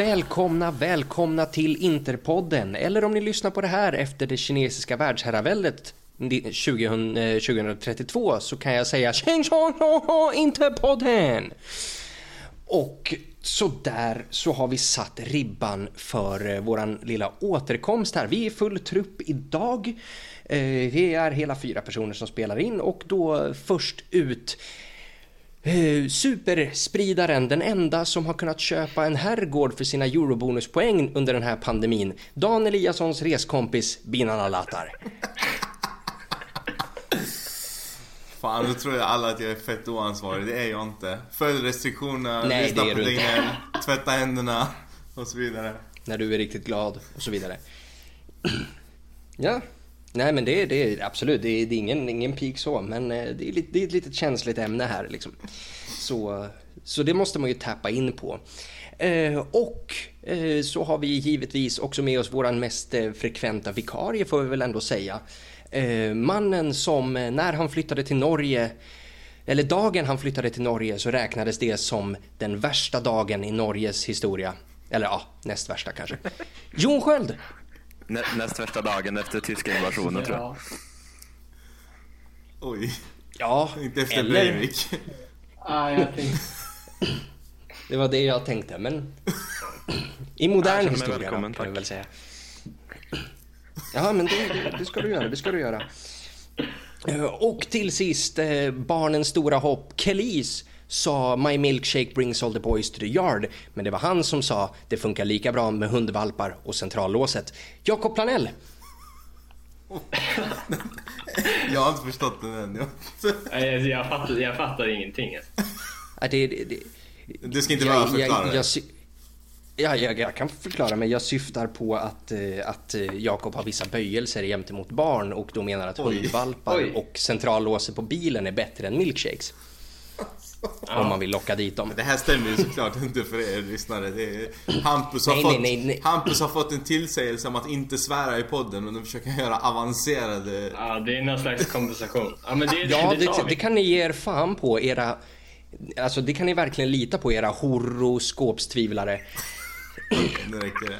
Välkomna, välkomna till Interpodden. Eller om ni lyssnar på det här efter det kinesiska världsherraväldet 2032 eh, så kan jag säga Tjing Interpodden. Och så där så har vi satt ribban för eh, våran lilla återkomst här. Vi är full trupp idag. Eh, vi är hela fyra personer som spelar in och då först ut Eh, superspridaren, den enda som har kunnat köpa en herrgård för sina eurobonuspoäng under den här pandemin. Dan Eliassons reskompis Binan Alatar. Fan, nu tror jag alla att jag är fett oansvarig. Det är jag inte. Följ restriktionerna, Nej, lyssna på dygnen, tvätta händerna och så vidare. När du är riktigt glad och så vidare. Ja, Nej men det, det är absolut, det är, det är ingen, ingen peak så, men eh, det är, lite, det är ett litet känsligt ämne här liksom. Så, så det måste man ju tappa in på. Eh, och eh, så har vi givetvis också med oss våran mest eh, frekventa vikarie får vi väl ändå säga. Eh, mannen som eh, när han flyttade till Norge eller dagen han flyttade till Norge så räknades det som den värsta dagen i Norges historia. Eller ja, näst värsta kanske. Jon Sköld! Nä, näst värsta dagen efter tyska invasionen ja. tror jag. Oj. Ja, Inte efter eller... Breivik. ah, jag tänkte... Det var det jag tänkte, men... I modern ja, historia välkommen, kan jag väl säga. Ja, men det, det, ska du göra, det ska du göra. Eh, och till sist, eh, barnens stora hopp, Kelis sa My milkshake brings all the boys to the yard. Men det var han som sa det funkar lika bra med hundvalpar och centrallåset. Jakob Planell. jag har inte förstått den än. jag, jag, fattar, jag fattar ingenting. Det, det, det, du ska inte bara förklara jag, jag, Ja, jag, jag, kan förklara, men jag syftar på att, eh, att eh, Jakob har vissa böjelser gentemot barn och då menar att Oj. hundvalpar Oj. och centrallåset på bilen är bättre än milkshakes. Ja. Om man vill locka dit dem. Det här stämmer ju såklart inte för er lyssnare. Är, Hampus, har nej, fått, nej, nej, Hampus har fått en tillsägelse om att inte svära i podden men nu försöker göra avancerade... Ja, det är någon slags kompensation. Ja, men det, ja, det, det, det kan ni ge er fan på era... Alltså det kan ni verkligen lita på era horoskopstvivlare. nu räcker det.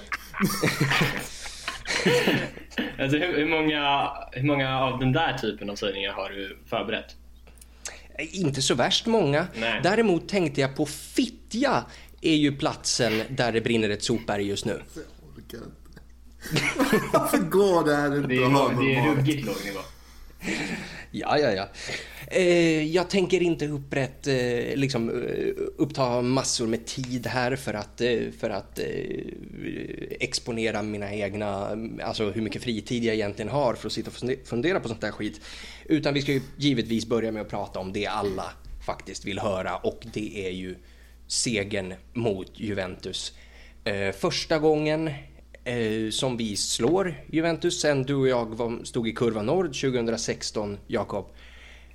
alltså, hur, hur, många, hur många av den där typen av sägningar har du förberett? Inte så värst många. Nej. Däremot tänkte jag på Fittja är ju platsen där det brinner ett sopberg just nu. Varför går det här inte Det är, det är ruggigt låg nivå. Ja, ja, ja. Eh, jag tänker inte upprätt, eh, liksom, eh, uppta massor med tid här för att, eh, för att eh, exponera mina egna, mm, alltså hur mycket fritid jag egentligen har för att sitta och fundera på sånt där skit. Utan vi ska ju givetvis börja med att prata om det alla faktiskt vill höra och det är ju segern mot Juventus. Eh, första gången eh, som vi slår Juventus sen du och jag var, stod i kurva Nord 2016, Jakob.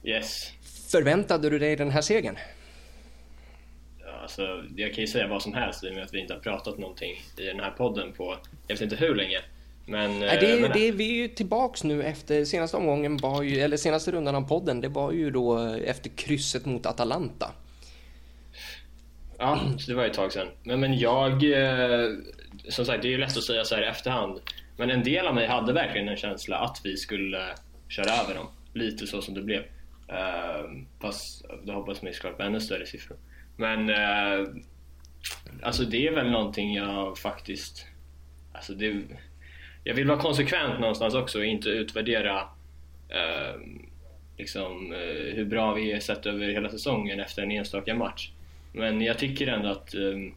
Yes. Förväntade du dig den här segern? alltså, jag kan ju säga vad som helst i och med att vi inte har pratat någonting i den här podden på jag vet inte hur länge. Men, Nej, det, men... det, vi är ju tillbaks nu efter senaste omgången var ju, eller senaste rundan av podden, det var ju då efter krysset mot Atalanta. Ja, så det var ett tag sedan. Men, men jag, eh, som sagt det är ju lätt att säga så här i efterhand. Men en del av mig hade verkligen en känsla att vi skulle köra över dem. Lite så som det blev. Uh, fast det hoppas man ju såklart på ännu större siffror. Men uh, alltså det är väl någonting jag faktiskt... Alltså det, jag vill vara konsekvent någonstans också och inte utvärdera uh, liksom, eh, hur bra vi är sett över hela säsongen efter en enstaka match. Men jag tycker ändå att ehm,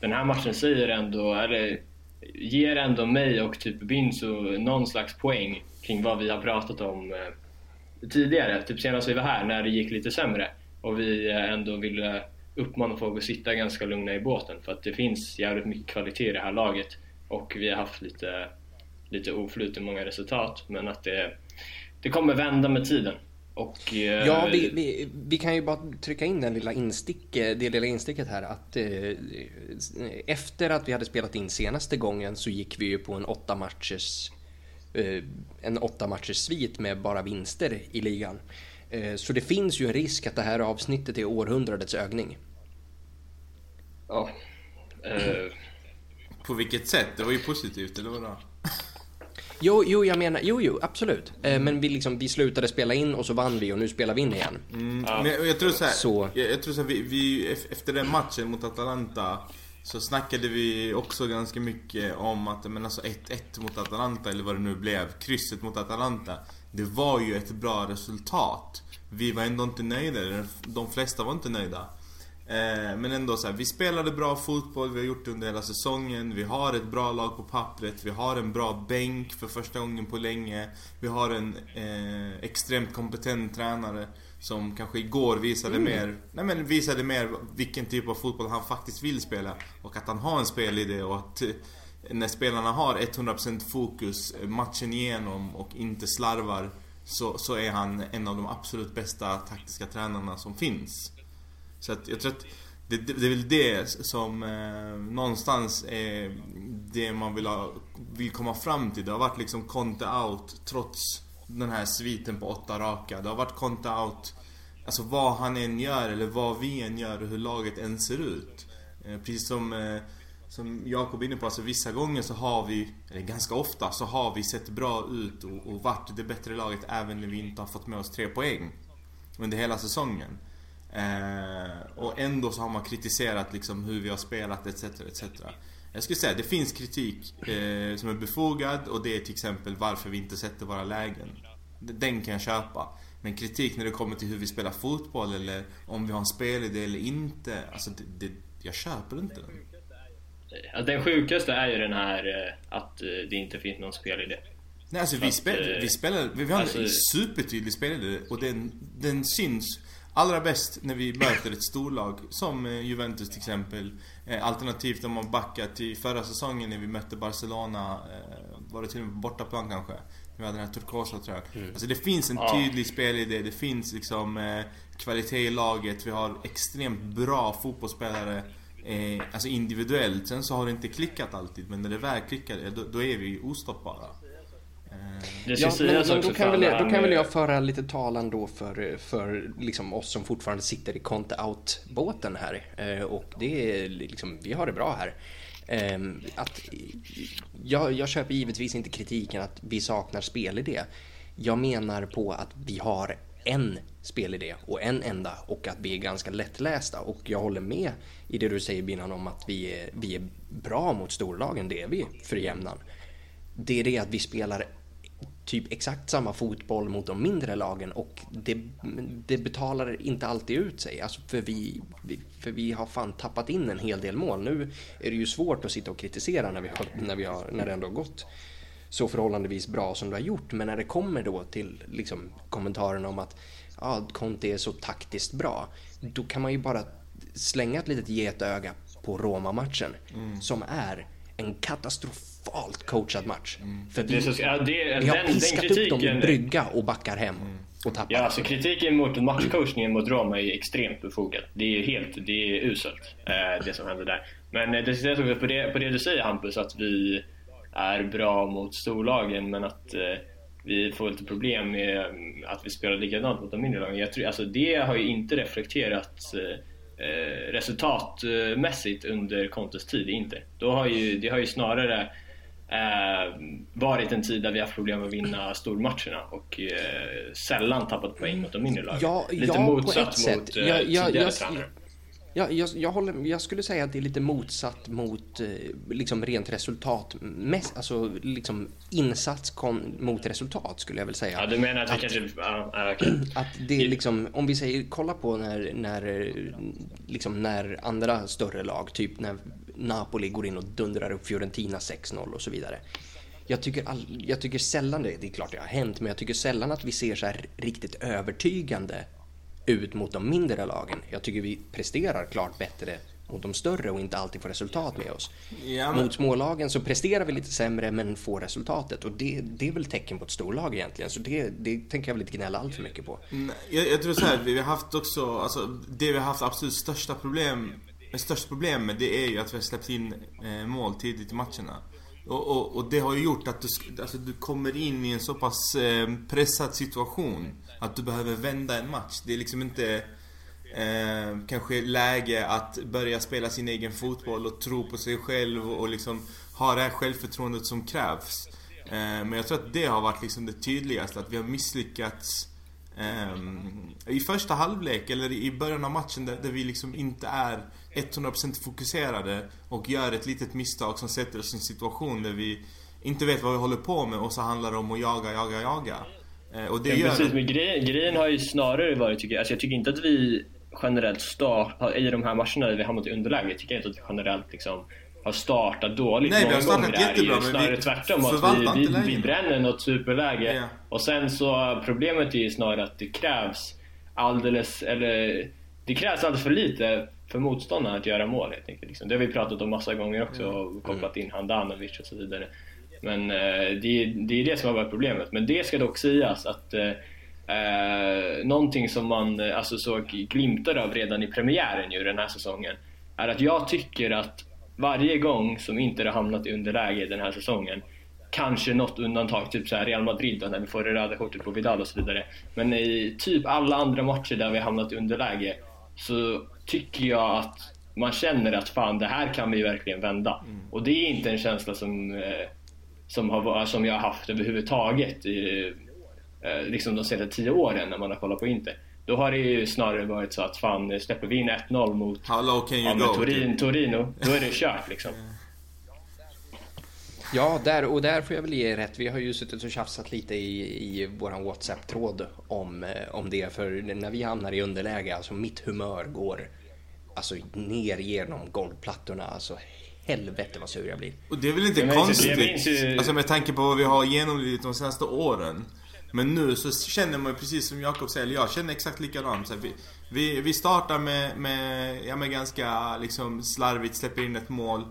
den här matchen säger ändå, eller ger ändå mig och typ Binzo någon slags poäng kring vad vi har pratat om eh, tidigare. Typ senast vi var här när det gick lite sämre och vi ändå ville uppmana folk att sitta ganska lugna i båten för att det finns jävligt mycket kvalitet i det här laget och vi har haft lite, lite oflyt i många resultat men att det, det kommer vända med tiden. Och, eh, ja, vi, vi, vi, kan ju bara trycka in den lilla instick, eh, det lilla insticket här att eh, eh, efter att vi hade spelat in senaste gången så gick vi ju på en åtta matchers en åtta matchers svit med bara vinster i ligan. Eh, så det finns ju en risk att det här avsnittet är århundradets ögning. Ja. Eh, På vilket sätt? Det var ju positivt, eller vadå? Jo, jo, jag menar, jo, jo, absolut. Eh, men vi, liksom, vi slutade spela in och så vann vi och nu spelar vi in igen. Mm, ja. Men jag, jag, tror så, här, så. Jag, jag, tror så här, vi, vi, efter den matchen mot Atalanta så snackade vi också ganska mycket om att, men alltså 1-1 mot Atalanta eller vad det nu blev, krysset mot Atalanta. Det var ju ett bra resultat. Vi var ändå inte nöjda, de flesta var inte nöjda. Eh, men ändå så här, vi spelade bra fotboll, vi har gjort det under hela säsongen. Vi har ett bra lag på pappret, vi har en bra bänk för första gången på länge. Vi har en eh, extremt kompetent tränare som kanske igår visade mm. mer, nej men visade mer vilken typ av fotboll han faktiskt vill spela. Och att han har en spelidé och att eh, när spelarna har 100% fokus matchen igenom och inte slarvar så, så är han en av de absolut bästa taktiska tränarna som finns. Så att jag tror att det, det, det är väl det som eh, någonstans är det man vill, ha, vill komma fram till. Det har varit liksom Conte out trots den här sviten på åtta raka. Det har varit konta out Alltså vad han än gör eller vad vi än gör och hur laget än ser ut. Eh, precis som, eh, som Jakob är inne på, alltså vissa gånger så har vi, eller ganska ofta, så har vi sett bra ut och, och varit det bättre laget även när vi inte har fått med oss tre poäng. Under hela säsongen. Eh, och ändå så har man kritiserat liksom hur vi har spelat etc. etc. Jag skulle säga det finns kritik eh, som är befogad och det är till exempel varför vi inte sätter våra lägen. Den kan jag köpa. Men kritik när det kommer till hur vi spelar fotboll eller om vi har en spelidé eller inte. Alltså det, det, jag köper inte den. Ja, den sjukaste är ju den här eh, att eh, det inte finns någon spelidé. Nej alltså vi, spelar, vi spelar, vi har alltså, en supertydlig spelidé och den, den syns allra bäst när vi möter ett storlag som eh, Juventus till exempel. Alternativt om man backar till förra säsongen när vi mötte Barcelona, var det till och med på bortaplan kanske. Vi hade den här turkosa tröjan. Mm. Alltså det finns en tydlig spelidé, det finns liksom eh, kvalitet i laget. Vi har extremt bra fotbollsspelare. Eh, alltså individuellt. Sen så har det inte klickat alltid, men när det väl klickar, då, då är vi ostoppbara. Eh. Ja, men, men då, kan väl, jag, då kan väl jag föra lite talan då för, för liksom oss som fortfarande sitter i Conte Out-båten här. Eh, och det är liksom, vi har det bra här. Ehm, att, jag, jag köper givetvis inte kritiken att vi saknar spelidé. Jag menar på att vi har en spelidé och en enda och att vi är ganska lättlästa och jag håller med i det du säger Binan om att vi är, vi är bra mot storlagen, det är vi för jämnan. Det är det att vi spelar typ exakt samma fotboll mot de mindre lagen och det, det betalar inte alltid ut sig. Alltså för, vi, för vi har fan tappat in en hel del mål. Nu är det ju svårt att sitta och kritisera när, vi har, när, vi har, när det ändå har gått så förhållandevis bra som det har gjort. Men när det kommer då till liksom, kommentarerna om att ja, Conte är så taktiskt bra, då kan man ju bara slänga ett litet getöga på Roma-matchen mm. som är en katastrofalt coachad match. Mm. För vi, så, ja, det, vi har den, piskat den kritiken, upp dem i brygga och backar hem. Mm. Och tappar. Ja, alltså kritiken mot matchcoachningen mot Roma är extremt befogad. Det är helt, det är uselt eh, det som händer där. Men eh, det jag också på det, på det du säger Hampus, att vi är bra mot storlagen men att eh, vi får lite problem med att vi spelar likadant mot de mindre lagen. Jag tror, alltså, det har ju inte reflekterat eh, eh, resultatmässigt under Contes tid, inte. Då har ju, det har ju snarare eh, varit en tid där vi har haft problem att vinna stormatcherna och eh, sällan tappat poäng mot de mindre lagen. Ja, Lite ja, motsatt mot eh, jag, jag, tidigare tränare. Ja, jag, jag, håller, jag skulle säga att det är lite motsatt mot eh, liksom rent resultat. Mest, alltså liksom insats kom, mot resultat skulle jag väl säga. Ja, du menar att, att vi kanske... Ja, okay. Att det är liksom, om vi säger, kolla på när, när, liksom när andra större lag, typ när Napoli går in och dundrar upp Fiorentina 6-0 och så vidare. Jag tycker, all, jag tycker sällan det, det är klart det har hänt, men jag tycker sällan att vi ser så här riktigt övertygande ut mot de mindre lagen. Jag tycker vi presterar klart bättre mot de större och inte alltid får resultat med oss. Ja, men... Mot smålagen så presterar vi lite sämre men får resultatet och det, det är väl tecken på ett storlag egentligen. Så det, det tänker jag väl inte gnälla allt för mycket på. Jag, jag tror så här, vi har haft också, alltså det vi har haft absolut största problem, största problem med det är ju att vi har släppt in eh, mål tidigt i matcherna. Och, och, och, det har ju gjort att du, alltså, du kommer in i en så pass eh, pressad situation att du behöver vända en match. Det är liksom inte... Eh, kanske läge att börja spela sin egen fotboll och tro på sig själv och, och liksom ha det här självförtroendet som krävs. Eh, men jag tror att det har varit liksom det tydligaste, att vi har misslyckats eh, i första halvlek eller i början av matchen där, där vi liksom inte är 100% fokuserade och gör ett litet misstag som sätter oss i en situation där vi inte vet vad vi håller på med och så handlar det om att jaga, jaga, jaga. Eh, och det ja, gör... Precis, men grejen, grejen har ju snarare varit, tycker jag, alltså jag tycker inte att vi generellt start, i de här matcherna där vi hamnat i underläge, tycker jag inte att vi generellt liksom har startat dåligt Nej, vi har startat jättebra, men snarare tvärtom. Att vi, vi, vi bränner något superläge. Yeah. Och sen så, problemet är ju snarare att det krävs alldeles, eller det krävs alldeles för lite för motståndarna att göra mål helt enkelt. Liksom. Det har vi pratat om massa gånger också mm. och kopplat in Handanovic och så vidare. Men eh, det, det är det som har varit problemet. Men det ska dock sägas att eh, eh någonting som man eh, alltså, såg glimtar av redan i premiären ju den här säsongen är att jag tycker att varje gång som inte har hamnat i underläge den här säsongen Kanske något undantag, typ så Real Madrid då, när vi får det röda kortet på Vidal och så vidare. Men i typ alla andra matcher där vi har hamnat i underläge så tycker jag att man känner att fan, det här kan vi verkligen vända. Mm. Och det är inte en känsla som, eh, som, har, som jag har haft överhuvudtaget i, eh, liksom de senaste tio åren när man har kollat på Inter. Då har det ju snarare varit så att fan, släpper vi in 1-0 mot Hello, can you ja, go, Torin, Torino, då är det kört liksom. Ja, där, och där får jag väl ge rätt. Vi har ju suttit och tjafsat lite i, i våran WhatsApp-tråd om, eh, om det. För när vi hamnar i underläge, alltså mitt humör går alltså ner genom golvplattorna. Alltså helvete vad sur jag blir. Och det är väl inte konstigt? Inte... Alltså med tanke på vad vi har genomlidit de senaste åren. Men nu så känner man precis som Jakob säger, eller jag känner exakt likadant. Så vi, vi, vi startar med, med, ja, med ganska liksom slarvigt, släpper in ett mål.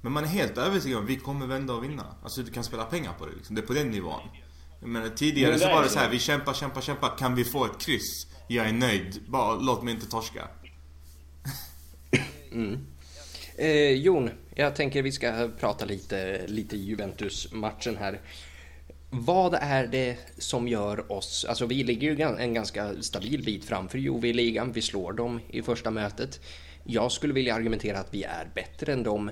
Men man är helt övertygad om att vi kommer vända och vinna. Alltså du kan spela pengar på det liksom. Det är på den nivån. Men tidigare så var det så här, vi kämpar, kämpar, kämpar. Kan vi få ett kryss? Jag är nöjd. Bara låt mig inte torska. Mm. Eh, Jon, jag tänker vi ska prata lite, lite Juventus-matchen här. Vad är det som gör oss, alltså vi ligger ju en ganska stabil bit framför Jovi i ligan. vi slår dem i första mötet. Jag skulle vilja argumentera att vi är bättre än dem.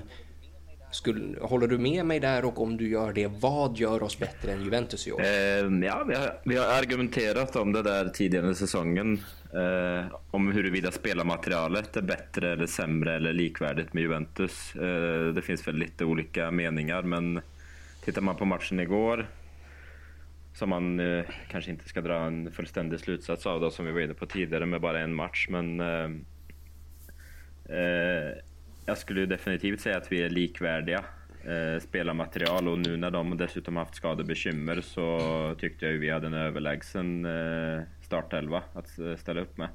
Skulle, håller du med mig där och om du gör det, vad gör oss bättre än Juventus i år? Eh, ja, vi har, vi har, argumenterat om det där tidigare i säsongen. Eh, om huruvida spelarmaterialet är bättre eller sämre eller likvärdigt med Juventus. Eh, det finns väl lite olika meningar, men tittar man på matchen igår som man eh, kanske inte ska dra en fullständig slutsats av då, som vi var inne på tidigare med bara en match. Men eh, eh, jag skulle definitivt säga att vi är likvärdiga eh, spelarmaterial och nu när de dessutom haft skadebekymmer så tyckte jag ju vi hade en överlägsen eh, startelva att eh, ställa upp med.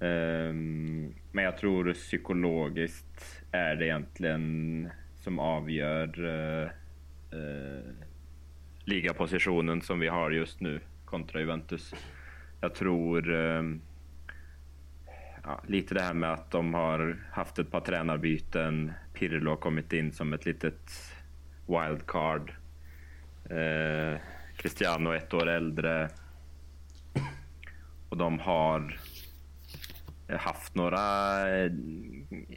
Ehm, men jag tror psykologiskt är det egentligen som avgör eh, eh, ligapositionen som vi har just nu kontra Juventus. Jag tror ehm, ja, lite det här med att de har haft ett par tränarbyten. Pirlo har kommit in som ett litet wildcard. Eh, Cristiano ett år äldre. Och de har haft några eh,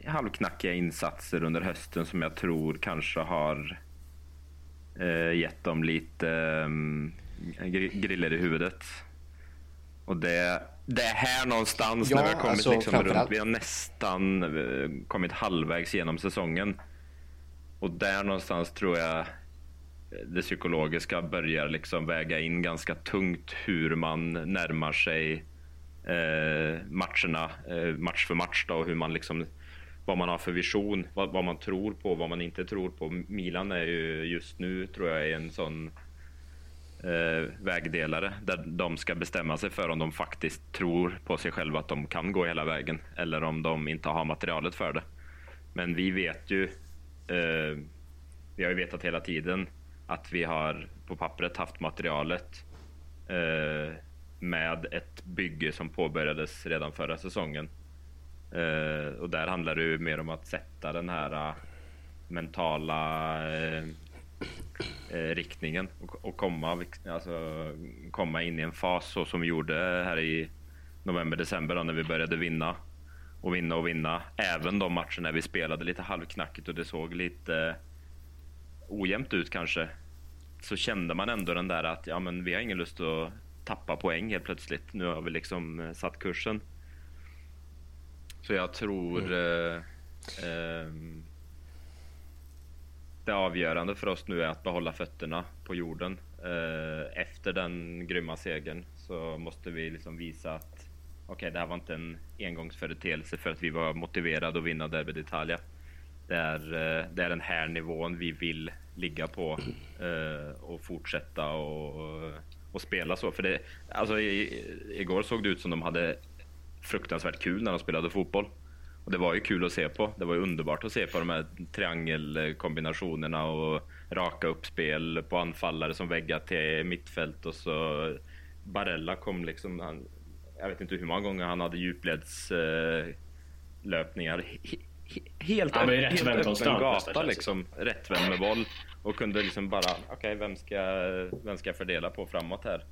halvknackiga insatser under hösten som jag tror kanske har eh, gett dem lite eh, griller i huvudet. Och det, det är här någonstans ja, när vi har kommit alltså, liksom runt. Vi har nästan eh, kommit halvvägs genom säsongen. Och där någonstans tror jag det psykologiska börjar liksom väga in ganska tungt hur man närmar sig eh, matcherna, eh, match för match då, och hur man liksom vad man har för vision, vad, vad, man tror på, vad man inte tror på. Milan är ju just nu, tror jag, en sån eh, vägdelare där de ska bestämma sig för om de faktiskt tror på sig själva att de kan gå hela vägen eller om de inte har materialet för det. Men vi vet ju, eh, vi har ju vetat hela tiden att vi har på pappret haft materialet eh, med ett bygge som påbörjades redan förra säsongen. Uh, och där handlar det ju mer om att sätta den här uh, mentala uh, riktningen och, och, komma, alltså, komma in i en fas så som vi gjorde här i november, december då, när vi började vinna och vinna och vinna. Även de matcher när vi spelade lite halvknackigt och det såg lite ojämnt ut kanske. Så kände man ändå den där att ja, men vi har ingen lust att tappa poäng helt plötsligt. Nu har vi liksom eh, satt kursen. Så jag tror mm. eh, eh, det avgörande för oss nu är att behålla fötterna på jorden. Eh, efter den grymma segern så måste vi liksom visa att okej, okay, det här var inte en engångsföreteelse för att vi var motiverade att vinna Derby d'Italia. Det är, eh, det är den här nivån vi vill ligga på eh, och fortsätta och, och spela så. För det, alltså, igår såg det ut som de hade fruktansvärt kul när de spelade fotboll. Och det var ju kul att se på. Det var ju underbart att se på de här triangelkombinationerna och raka uppspel på anfallare som väggar till mittfält och så Barella kom liksom, han, jag vet inte hur många gånger han hade djupledslöpningar. Eh, helt, ja, helt öppen gata liksom, rättvänd med boll. Och kunde liksom bara, okej okay, vem, ska, vem ska jag fördela på framåt här?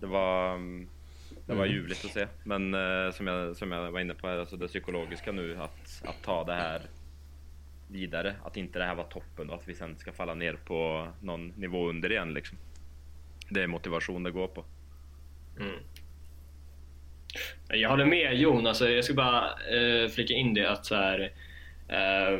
Det var, det var mm. ljuvligt att se. Men eh, som, jag, som jag var inne på här, alltså det psykologiska nu att, att ta det här vidare. Att inte det här var toppen och att vi sen ska falla ner på någon nivå under igen liksom. Det är motivation det går på. Mm. Jag håller med Jon, alltså, jag ska bara eh, flika in det att så här, eh,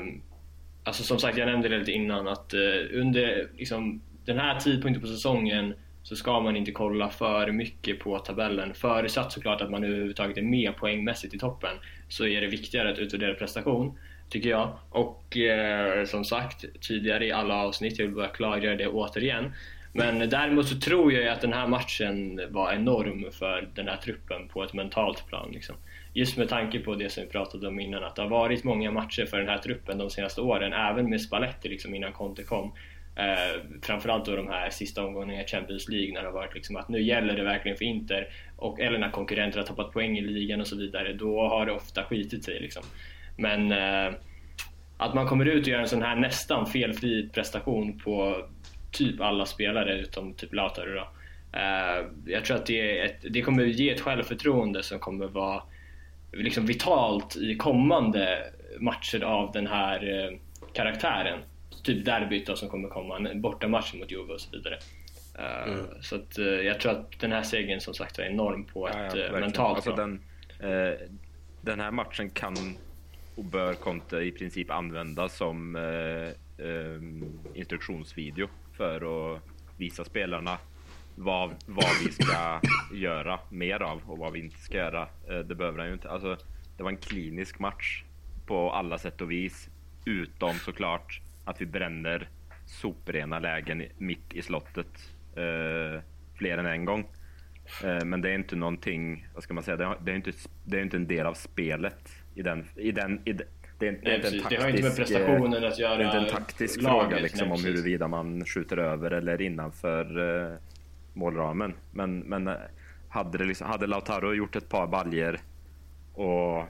Alltså som sagt, jag nämnde det lite innan att eh, under liksom, den här tidpunkten på säsongen så ska man inte kolla för mycket på tabellen. Förutsatt såklart att man överhuvudtaget är med poängmässigt i toppen så är det viktigare att utvärdera prestation, tycker jag. Och eh, som sagt tidigare i alla avsnitt, jag vill bara klargöra det återigen, men däremot så tror jag att den här matchen var enorm för den här truppen på ett mentalt plan. Liksom. Just med tanke på det som vi pratade om innan, att det har varit många matcher för den här truppen de senaste åren, även med Spalletti liksom, innan Conte kom. Eh, framförallt då de här sista omgångarna i Champions League när det har varit liksom att nu gäller det verkligen för Inter och, eller när konkurrenter har tappat poäng i ligan och så vidare, då har det ofta skitit sig. Liksom. Men eh, att man kommer ut och gör en sån här nästan felfri prestation på typ alla spelare utom typ Lautaro då. Eh, jag tror att det, ett, det, kommer ge ett självförtroende som kommer vara liksom vitalt i kommande matcher av den här eh, karaktären. Typ derbyt som kommer komma, en bortamatch mot Juve och så vidare. Uh, mm. Så att, jag tror att den här segern som sagt var enorm på ett ja, ja, mentalt alltså. Den, den här matchen kan och bör Conte i princip använda som instruktionsvideo för att visa spelarna vad, vad vi ska göra mer av och vad vi inte ska göra. Eh, det behöver han ju inte. Alltså, det var en klinisk match på alla sätt och vis. Utom såklart att vi bränner soprena lägen mitt i slottet eh, fler än en gång. Eh, men det är inte någonting, vad ska man säga, det är inte, det är inte en del av spelet i den, i den, i, det är, inte, Nej, taktisk, det har inte med prestationen att göra. Det är inte en taktisk fråga liksom, om huruvida man skjuter över eller innanför uh, målramen. Men, men eh, hade, det liksom, hade Lautaro gjort ett par baljer och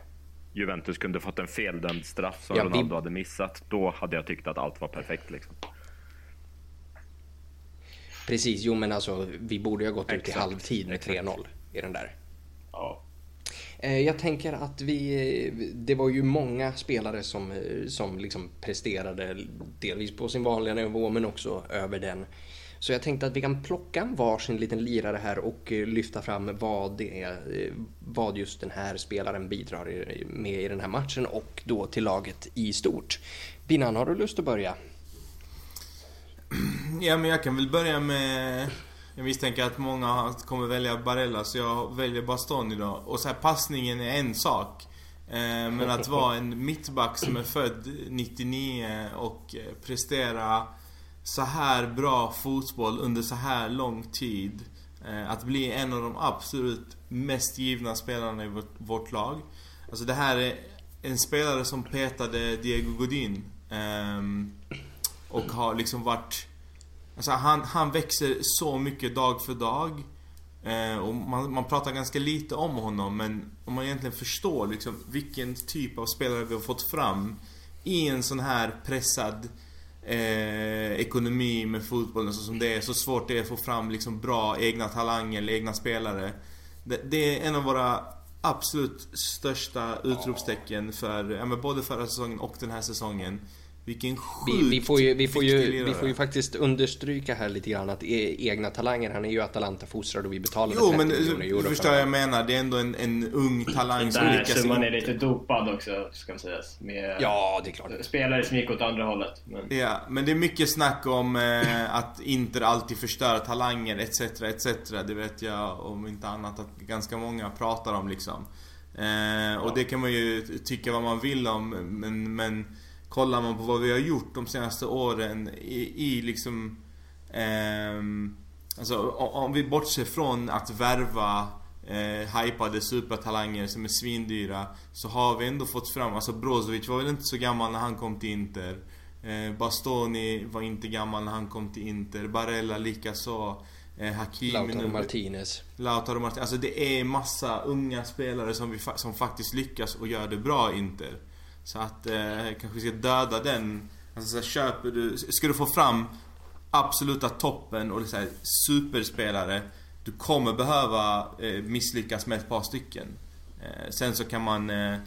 Juventus kunde fått en feldömd straff som ja, Ronaldo vi... hade missat, då hade jag tyckt att allt var perfekt. Liksom. Precis, jo men alltså vi borde ju ha gått Exakt. ut i halvtid med 3-0 i den där. Ja. Eh, jag tänker att vi, det var ju många spelare som, eh, som liksom presterade delvis på sin vanliga nivå men också över den. Så jag tänkte att vi kan plocka en varsin liten lirare här och eh, lyfta fram vad, det är, vad just den här spelaren bidrar med i den här matchen och då till laget i stort. Binan, har du lust att börja? Ja, men jag kan väl börja med jag misstänker att många kommer välja Barella så jag väljer Baston idag. Och så här, passningen är en sak. Eh, men att vara en mittback som är född 99 och eh, prestera så här bra fotboll under så här lång tid. Eh, att bli en av de absolut mest givna spelarna i vårt, vårt lag. Alltså det här är en spelare som petade Diego Godin. Ehm, och har liksom varit Alltså han, han växer så mycket dag för dag. Eh, och man, man pratar ganska lite om honom men om man egentligen förstår liksom vilken typ av spelare vi har fått fram i en sån här pressad eh, ekonomi med fotbollen så alltså som det är. Så svårt det är att få fram liksom bra egna talanger eller egna spelare. Det, det är en av våra absolut största utropstecken för, ja, men både förra säsongen och den här säsongen. Vilken sjukt vi, vi, får ju, vi, får ju, vi får ju faktiskt understryka här lite grann att e egna talanger, han är ju Atalanta-fostrad och vi betalar Jo men du förstår vad jag menar, det är ändå en, en ung talang som lyckas... Där man är lite dopad också, ska sägas. Med ja, det är klart. Spelare som gick åt andra hållet. Men... Ja, men det är mycket snack om eh, att Inter alltid förstör talanger etc, etc. Det vet jag om inte annat att ganska många pratar om liksom. Eh, och det kan man ju tycka vad man vill om, men, men kollar man på vad vi har gjort de senaste åren i, i liksom... Eh, alltså om vi bortser från att värva eh, hypade supertalanger som är svindyra Så har vi ändå fått fram, alltså Brozovic var väl inte så gammal när han kom till Inter. Eh, Bastoni var inte gammal när han kom till Inter. Barella likaså. Eh, Hakimi Lautaro Martinez. Lautaro Martinez, alltså det är massa unga spelare som, vi, som faktiskt lyckas och gör det bra Inter så att eh, kanske vi ska döda den. Alltså så här, köper du, ska du få fram absoluta toppen och så här, superspelare. Du kommer behöva eh, misslyckas med ett par stycken. Eh, sen så kan man eh,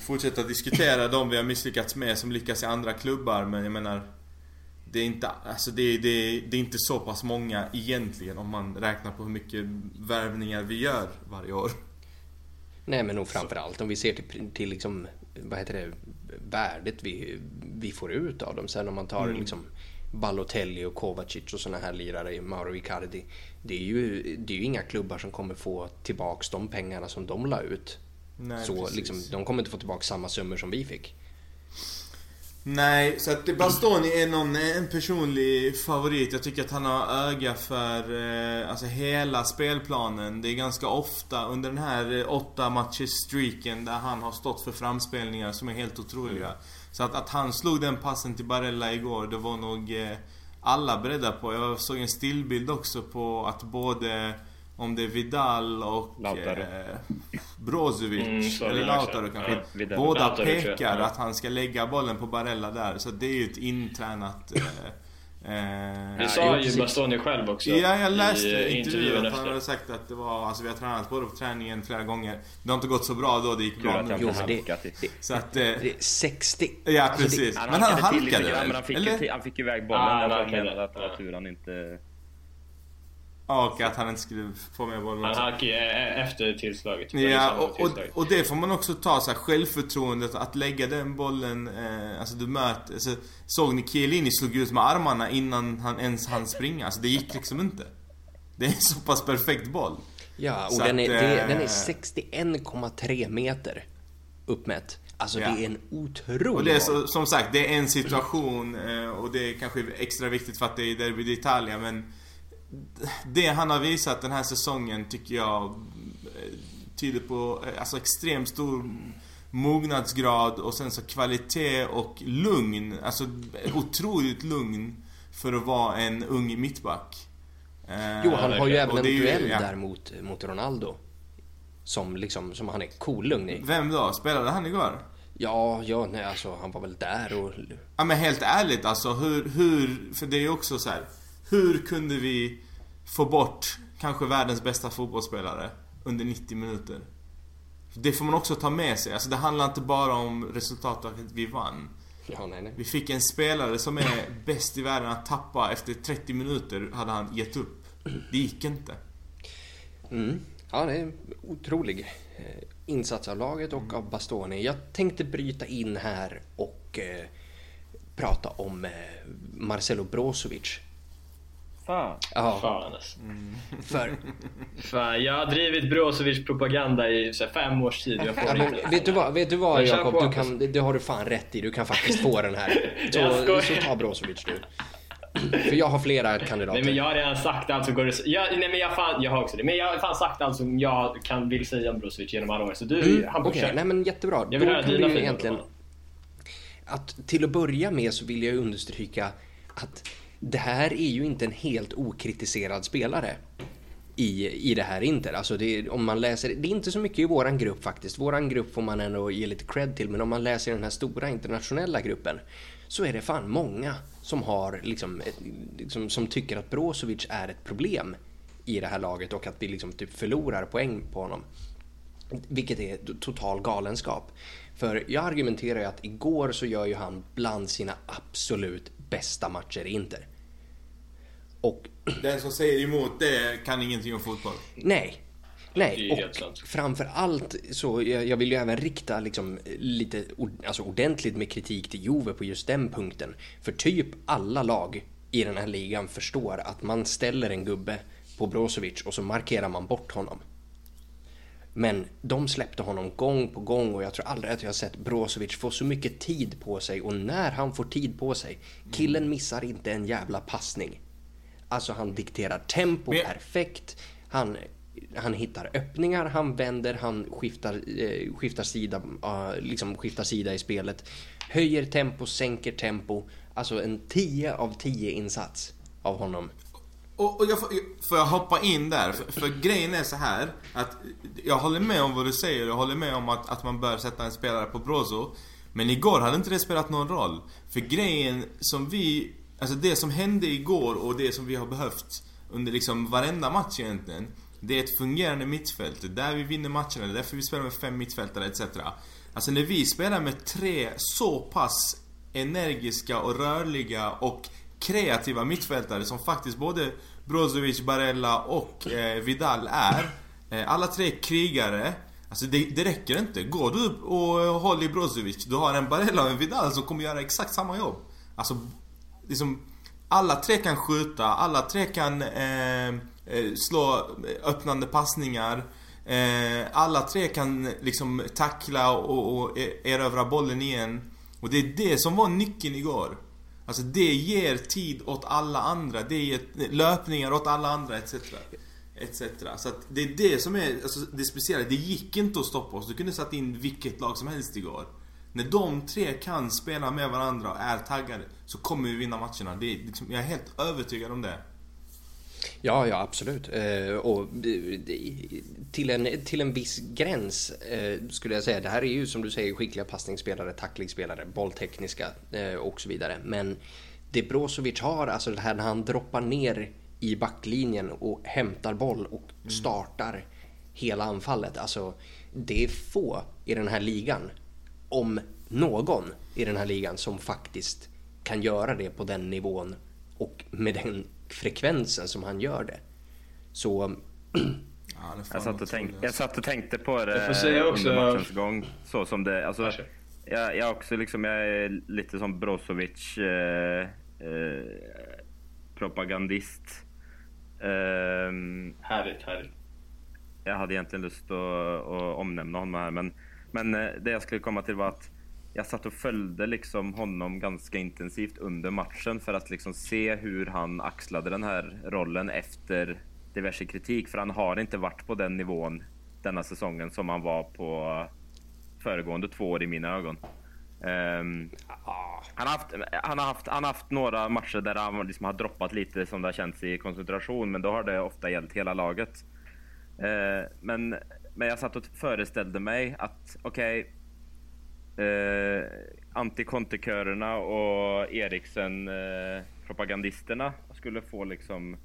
fortsätta diskutera de vi har misslyckats med som lyckas i andra klubbar. Men jag menar det är, inte, alltså det, det, det är inte så pass många egentligen om man räknar på hur mycket värvningar vi gör varje år. Nej men nog framförallt om vi ser till, till liksom vad heter det, värdet vi, vi får ut av dem. Sen om man tar mm. liksom Balotelli och Kovacic och sådana här lirare, i Mauro Icardi. Det är, ju, det är ju inga klubbar som kommer få tillbaks de pengarna som de la ut. Nej, så liksom, de kommer inte få tillbaka samma summor som vi fick. Nej, så att Bastoni är någon, en personlig favorit. Jag tycker att han har öga för eh, alltså hela spelplanen. Det är ganska ofta under den här eh, åtta matchers streaken där han har stått för framspelningar som är helt otroliga. Så att, att han slog den passen till Barella igår, det var nog eh, alla beredda på. Jag såg en stillbild också på att både om det är Vidal och Lautaro. eh, Brozovic, mm, eller Lautaro. Kanske. Ja, Båda Lautaro, pekar att han ska lägga bollen på Barella där. Så det är ju ett intränat... Eh, Eh, det sa ju Bastoni själv också Ja, jag läste i intervjun att han hade sagt att det var, alltså vi har tränat både på träningen flera gånger. Det har inte gått så bra då, det gick bra nu. Jo det, det, så att, eh, det är 60 Ja alltså precis, det, men han halkade väl? Han fick, han fick iväg bollen, ah, jag menade att det var tur han inte och att han inte skulle få med bollen Han halkade ju efter tillslaget. Ja, och, och, och, det får man också ta så här, självförtroendet att lägga den bollen, eh, alltså du möter, alltså, såg ni Chiellini slog ut med armarna innan han ens hann springa? Alltså det gick liksom inte. Det är en så pass perfekt boll. Ja, och den, att, är, det, den är 61,3 eh, meter uppmätt. Alltså ja. det är en otrolig Och det är så, som sagt, det är en situation eh, och det är kanske extra viktigt för att det är Derby d'Italia men det han har visat den här säsongen tycker jag eh, tyder på eh, alltså extremt stor mognadsgrad och sen så kvalitet och lugn. Alltså otroligt lugn för att vara en ung mittback. Eh, jo, han har ju även en duell ja. där mot, mot Ronaldo. Som liksom, som han är cool lugn i. Vem då? Spelade han igår? Ja, ja, nej alltså han var väl där och... Ja men helt ärligt alltså hur, hur, för det är ju också så här, hur kunde vi få bort kanske världens bästa fotbollsspelare under 90 minuter? Det får man också ta med sig. Alltså det handlar inte bara om resultatet att vi vann. Ja, nej, nej. Vi fick en spelare som är bäst i världen att tappa efter 30 minuter hade han gett upp. Det gick inte. Mm. Ja, det är en otrolig eh, insats av laget och av Bastoni. Jag tänkte bryta in här och eh, prata om eh, Marcelo Brozovic Fan. Ja. Fan alltså. Mm. För... Fan, jag har drivit Brozovic propaganda i så här, fem års tid. Jag får ja, men, vet, du vad, vet du vad Jakob? Du kan, det har du fan rätt i. Du kan faktiskt få den här. Så, så ta Brozovic du. För jag har flera kandidater. Nej men jag har redan sagt allt som går att jag, Nej men jag, fan, jag har också det. Men jag har fan sagt allt som jag kan, vill säga om Brozovic genom alla år. Så du, mm, han Okej, okay, nej men jättebra. Jag vill Då kan du egentligen... Att till att börja med så vill jag understryka att det här är ju inte en helt okritiserad spelare i, i det här Inter. Alltså det, om man läser, det är inte så mycket i våran grupp faktiskt. Våran grupp får man ändå ge lite cred till. Men om man läser den här stora internationella gruppen så är det fan många som har liksom, liksom som tycker att Brozovic är ett problem i det här laget och att vi liksom typ förlorar poäng på honom. Vilket är total galenskap. För jag argumenterar ju att igår så gör ju han bland sina absolut bästa matcher i Inter. Och... Den som säger emot det kan ingenting om fotboll. Nej. Nej, och framför allt så jag, vill ju även rikta liksom lite alltså ordentligt med kritik till Juve på just den punkten. För typ alla lag i den här ligan förstår att man ställer en gubbe på Brozovic och så markerar man bort honom. Men de släppte honom gång på gång och jag tror aldrig att jag har sett Brozovic få så mycket tid på sig och när han får tid på sig, killen missar inte en jävla passning. Alltså han dikterar tempo Men... perfekt, han, han hittar öppningar, han vänder, han skiftar, eh, skiftar, sida, uh, liksom skiftar sida i spelet, höjer tempo, sänker tempo. Alltså en 10 av 10 insats av honom. Och, och jag får, får jag hoppa in där? För, för, grejen är så här att jag håller med om vad du säger. Jag håller med om att, att man bör sätta en spelare på Brozo. Men igår hade inte det spelat någon roll. För grejen som vi... Alltså det som hände igår och det som vi har behövt under liksom varenda match egentligen. Det är ett fungerande mittfält. Det är där vi vinner matcherna. Det är därför vi spelar med fem mittfältare etc. Alltså när vi spelar med tre så pass energiska och rörliga och kreativa mittfältare som faktiskt både Brozovic, Barella och eh, Vidal är. Eh, alla tre krigare. Alltså det, det räcker inte. Går du och håller i Brozovic, du har en Barella och en Vidal som kommer göra exakt samma jobb. Alltså, liksom, alla tre kan skjuta, alla tre kan eh, eh slå öppnande passningar. Eh, alla tre kan liksom tackla och, och e-, erövra bollen igen. Och det är det som var nyckeln igår. Alltså det ger tid åt alla andra. Det ger löpningar åt alla andra etc. etc. Så att det är det som är alltså, det speciella. Det gick inte att stoppa oss. Du kunde satt in vilket lag som helst igår. När de tre kan spela med varandra och är taggade så kommer vi vinna matcherna. Det är, liksom, jag är helt övertygad om det. Ja, ja absolut. Eh, och till en, till en viss gräns eh, skulle jag säga. Det här är ju som du säger skickliga passningsspelare, tacklingsspelare, bolltekniska eh, och så vidare. Men det Brozovic har, alltså det här när han droppar ner i backlinjen och hämtar boll och mm. startar hela anfallet. Alltså, det är få i den här ligan, om någon i den här ligan, som faktiskt kan göra det på den nivån och med den frekvensen som han gör det. Så... Ja, jag, satt och tänk, jag satt och tänkte på det under matchens gång. Så som det, alltså, jag, jag, också liksom, jag är lite som Brozovic eh, eh, propagandist. Eh, härligt, härligt. Jag hade egentligen lust att, att omnämna honom här men, men eh, det jag skulle komma till var att jag satt och följde liksom honom ganska intensivt under matchen för att liksom se hur han axlade den här rollen efter diverse kritik. För han har inte varit på den nivån denna säsongen som han var på föregående två år i mina ögon. Um, han, har haft, han, har haft, han har haft några matcher där han liksom har droppat lite som det har känts i koncentration, men då har det ofta gällt hela laget. Uh, men, men jag satt och föreställde mig att okej, okay, eh, anti-Conte-körerna och Eriksen-propagandisterna eh, skulle få liksom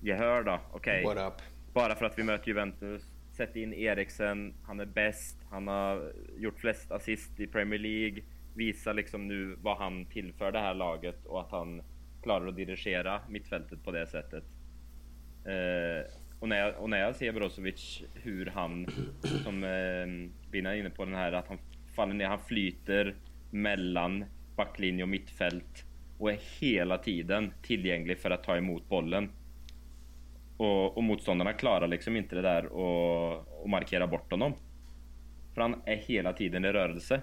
gehör då. Okej, okay. bara för att vi möter Juventus, sätt in Eriksen, han är bäst, han har gjort flest assist i Premier League, visa liksom nu vad han tillför det här laget och att han klarar att dirigera mittfältet på det sättet. Eh, och, när jag, och när jag ser Brozovic, hur han, som eh, Bina är inne på den här, att han faller ner. Han flyter mellan backlinje och mittfält och är hela tiden tillgänglig för att ta emot bollen. Och, och motståndarna klarar liksom inte det där och, och markera bort honom. För han är hela tiden i rörelse.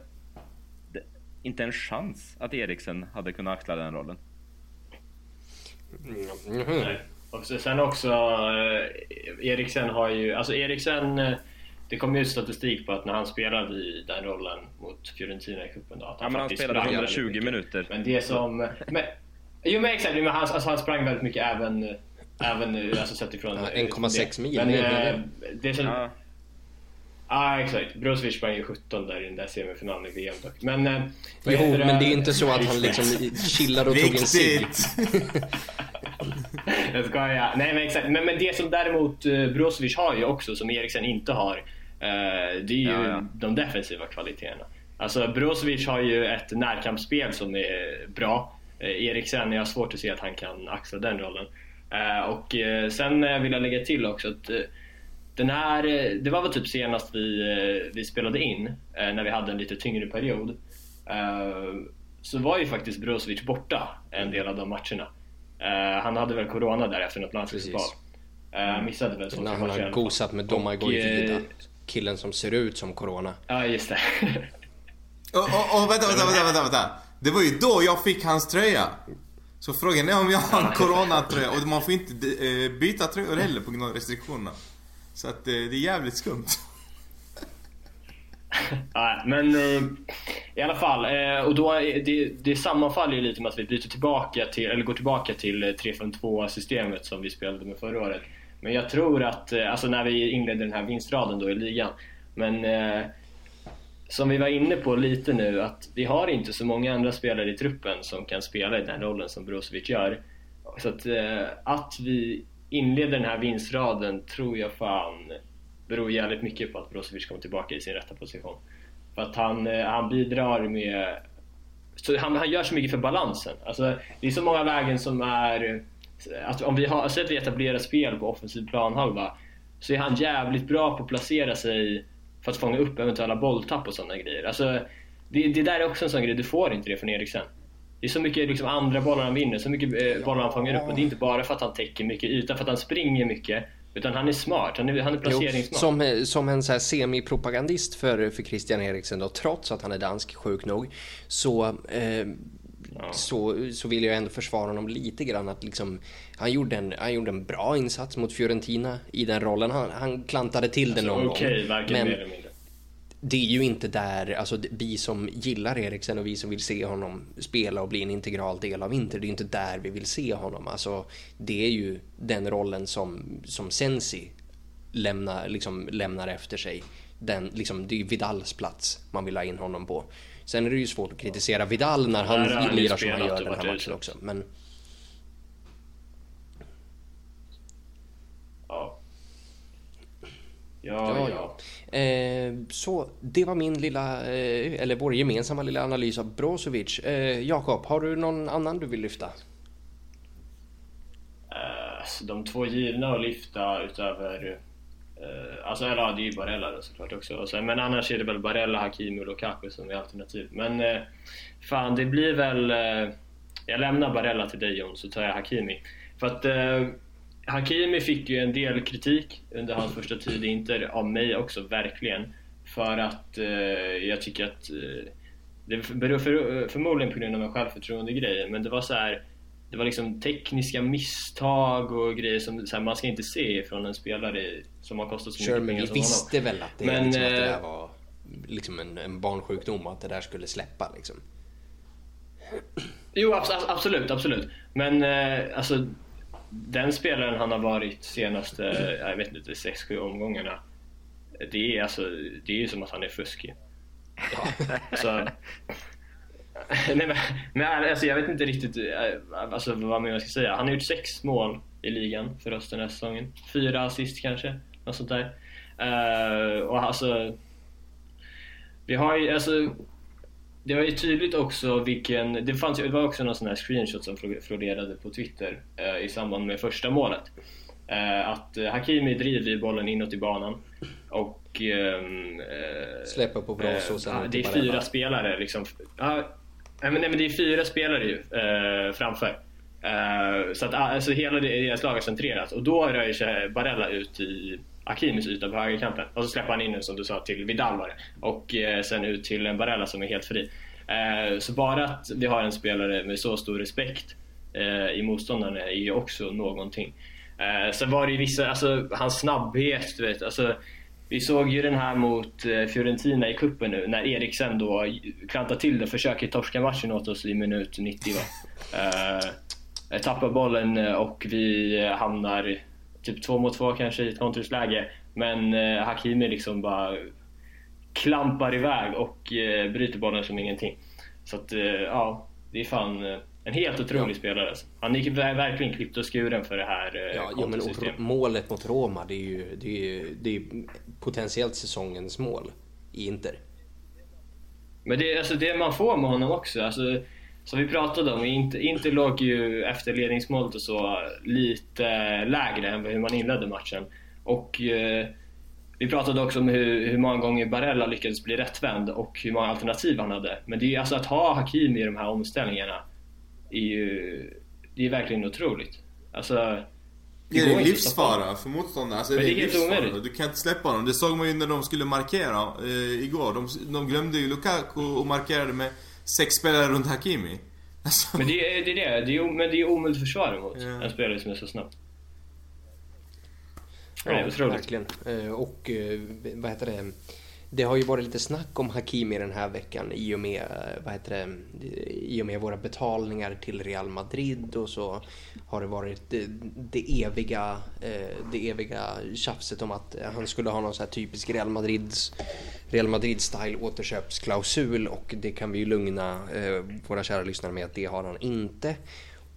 Det, inte en chans att Eriksen hade kunnat axla den rollen. Mm. Nej. Och sen också, eh, Eriksen har ju, alltså Eriksen eh, det kom ju statistik på att när han spelade i den rollen mot Fiorentina i cupen Ja men han spelade 120 minuter. Men det som... Men, jo men exakt, men han, alltså, han sprang väldigt mycket även, även alltså, sett ifrån... Ja, 1,6 mil. Men det, det som... Ja. ah, exakt. Brozovic sprang ju 17 där i den där semifinalen i VM dock. Men... Eh, jo, men det är inte så att han liksom chillade och tog en cigg. jag skojar. Nej men exakt. Men, men det som däremot uh, Brozovic har ju också, som Eriksen inte har, det är ju ja, ja. de defensiva kvaliteterna. Alltså Brozovic har ju ett närkampsspel som är bra. Uh, Eriksen, jag har svårt att se att han kan axla den rollen. Uh, och sen vill jag lägga till också att den här, det var väl typ senast vi, vi spelade in, när vi hade en lite tyngre period så var ju faktiskt Brozovic borta en del av de matcherna. Uh, han hade väl Corona där efter något landslagsuppehåll. Uh, missade väl När han har gosat med Domagoj Vida. Killen som ser ut som Corona. Ja, just det. och, och, och vänta, vänta, vänta, vänta, vänta. Det var ju då jag fick hans tröja. Så frågan är om jag har en Corona-tröja och man får inte byta tröjor heller på grund av restriktionerna. Så att det är jävligt skumt. Nej, men eh, i alla fall. Eh, och då, det, det sammanfaller ju lite med att vi byter tillbaka till, eller går tillbaka till 3-5-2 systemet som vi spelade med förra året. Men jag tror att, eh, alltså när vi inledde den här vinstraden då i ligan. Men eh, som vi var inne på lite nu, att vi har inte så många andra spelare i truppen som kan spela i den rollen som Brozovic gör. Så att, eh, att vi inleder den här vinstraden tror jag fan beror jävligt mycket på att Brozovic kommer tillbaka i sin rätta position. För att han, eh, han bidrar med... Så han, han gör så mycket för balansen. Alltså, det är så många lägen som är... Att om vi har, så att vi etablerar spel på offensiv planhalva så är han jävligt bra på att placera sig för att fånga upp eventuella bolltapp och sådana grejer. Alltså, det, det där är också en sån grej, du får inte det från Eriksen. Det är så mycket liksom, andra bollar han vinner, så mycket eh, bollar han fångar upp och det är inte bara för att han täcker mycket yta, för att han springer mycket utan han är smart, han är, han är placeringssmart. som, som en så här semipropagandist för, för Christian Eriksen då, trots att han är dansk, sjuk nog, så, eh, ja. så, så vill jag ändå försvara honom lite grann. Att liksom, han, gjorde en, han gjorde en bra insats mot Fiorentina i den rollen. Han, han klantade till alltså, det någon okay, gång. Men, det är ju inte där, alltså vi som gillar Eriksen och vi som vill se honom spela och bli en integral del av Inter, det är ju inte där vi vill se honom. Alltså, det är ju den rollen som, som Sensi lämnar, liksom, lämnar efter sig. Den, liksom, det är ju Vidals plats man vill ha in honom på. Sen är det ju svårt att kritisera Vidal när han lirar som han gör den här matchen också. Men, Ja, ja. ja. Eh, så det var min lilla, eh, eller vår gemensamma lilla analys av Brozovic. Eh, Jakob, har du någon annan du vill lyfta? Eh, de två givna att lyfta utöver Eh, alltså eller, ja, det är ju Barella då såklart också. Och sen, men annars är det väl Barella, Hakimi och Lukaku som är alternativ. Men eh, fan, det blir väl... Eh, jag lämnar Barella till dig Jon, så tar jag Hakimi. För att eh, Hakimi fick ju en del kritik under hans första tid i Inter, av mig också verkligen. För att eh, jag tycker att eh, det beror för, förmodligen på grund av en självförtroende-grej, men det var så här, det var liksom tekniska misstag och grejer som här, man ska inte se från en spelare som har kostat så sure, mycket pengar som honom. Vi visste väl att det, men, liksom, att det där eh, var liksom en, en barnsjukdom och att det där skulle släppa liksom. Jo absolut, absolut. Men eh, alltså den spelaren han har varit senaste, jag vet inte, 6-7 omgångarna. Det är alltså, det är ju som att han är fuskig. Ja. Så, nej, men, men alltså, jag vet inte riktigt eh, alltså, vad man ska säga. Han har gjort sex mål i ligan för oss den här säsongen. Fyra assist kanske, något sånt där. Uh, och alltså, vi har ju, alltså det var ju tydligt också vilken... Det, fanns, det var också någon sån här screenshot som florerade på Twitter eh, i samband med första målet. Eh, att Hakimi driver bollen inåt i banan och... Ehm, eh, Släpper på Brozo och sen Det är fyra spelare liksom. Nej, men, nej, men det är fyra spelare ju framför. Uh, så att alltså, hela deras lag är centrerat och då rör sig Barella ut i Akimis yta på högerkanten. Och så släpper han in den som du sa till Vidal var det. Och eh, sen ut till en Barella som är helt fri. Eh, så bara att vi har en spelare med så stor respekt eh, i motståndarna är ju också någonting. Eh, sen var det ju vissa, alltså hans snabbhet, du vet. Alltså, vi såg ju den här mot eh, Fiorentina i kuppen nu när Eriksen då klantar till det, försöker torska matchen åt oss i minut 90 va. Eh, tappar bollen eh, och vi hamnar typ två mot två kanske i ett kontringsläge. Men eh, Hakimi liksom bara klampar iväg och eh, bryter bollen som ingenting. Så att, eh, ja, det är fan... Eh, En helt otrolig ja. spelare. Alltså. Han gick verkligen klippt och skuren för det här eh, ja, ja, men Målet mot Roma, det är ju, det är ju det är potentiellt säsongens mål i Inter. Men det är alltså det man får med honom också. Alltså, som vi pratade om, inte, inte låg ju efter ledningsmålet och så lite lägre än hur man inledde matchen. Och eh, vi pratade också om hur, hur många gånger Barella lyckades bli rättvänd och hur många alternativ han hade. Men det är alltså att ha Hakimi i de här omställningarna är ju det är verkligen otroligt. Alltså, det, det är livsfara för motståndaren. Alltså, det, det är, livsfara. Du kan inte släppa honom. Det såg man ju när de skulle markera eh, igår. De, de glömde ju Lukaku och markerade med sex spelare runt Hakimi. Alltså. Men det är det. Är det. det är, men det är omöjligt att försvara mot ja. en spelare som är så snabb. Ja, verkligen. Eh, och eh, vad heter det? Det har ju varit lite snack om Hakimi den här veckan i och med, eh, vad heter det, i och med våra betalningar till Real Madrid och så har det varit det, det eviga, eh, det eviga tjafset om att han skulle ha någon så här typisk Real Madrids Real Madrid-style återköpsklausul och det kan vi ju lugna eh, våra kära lyssnare med att det har han inte.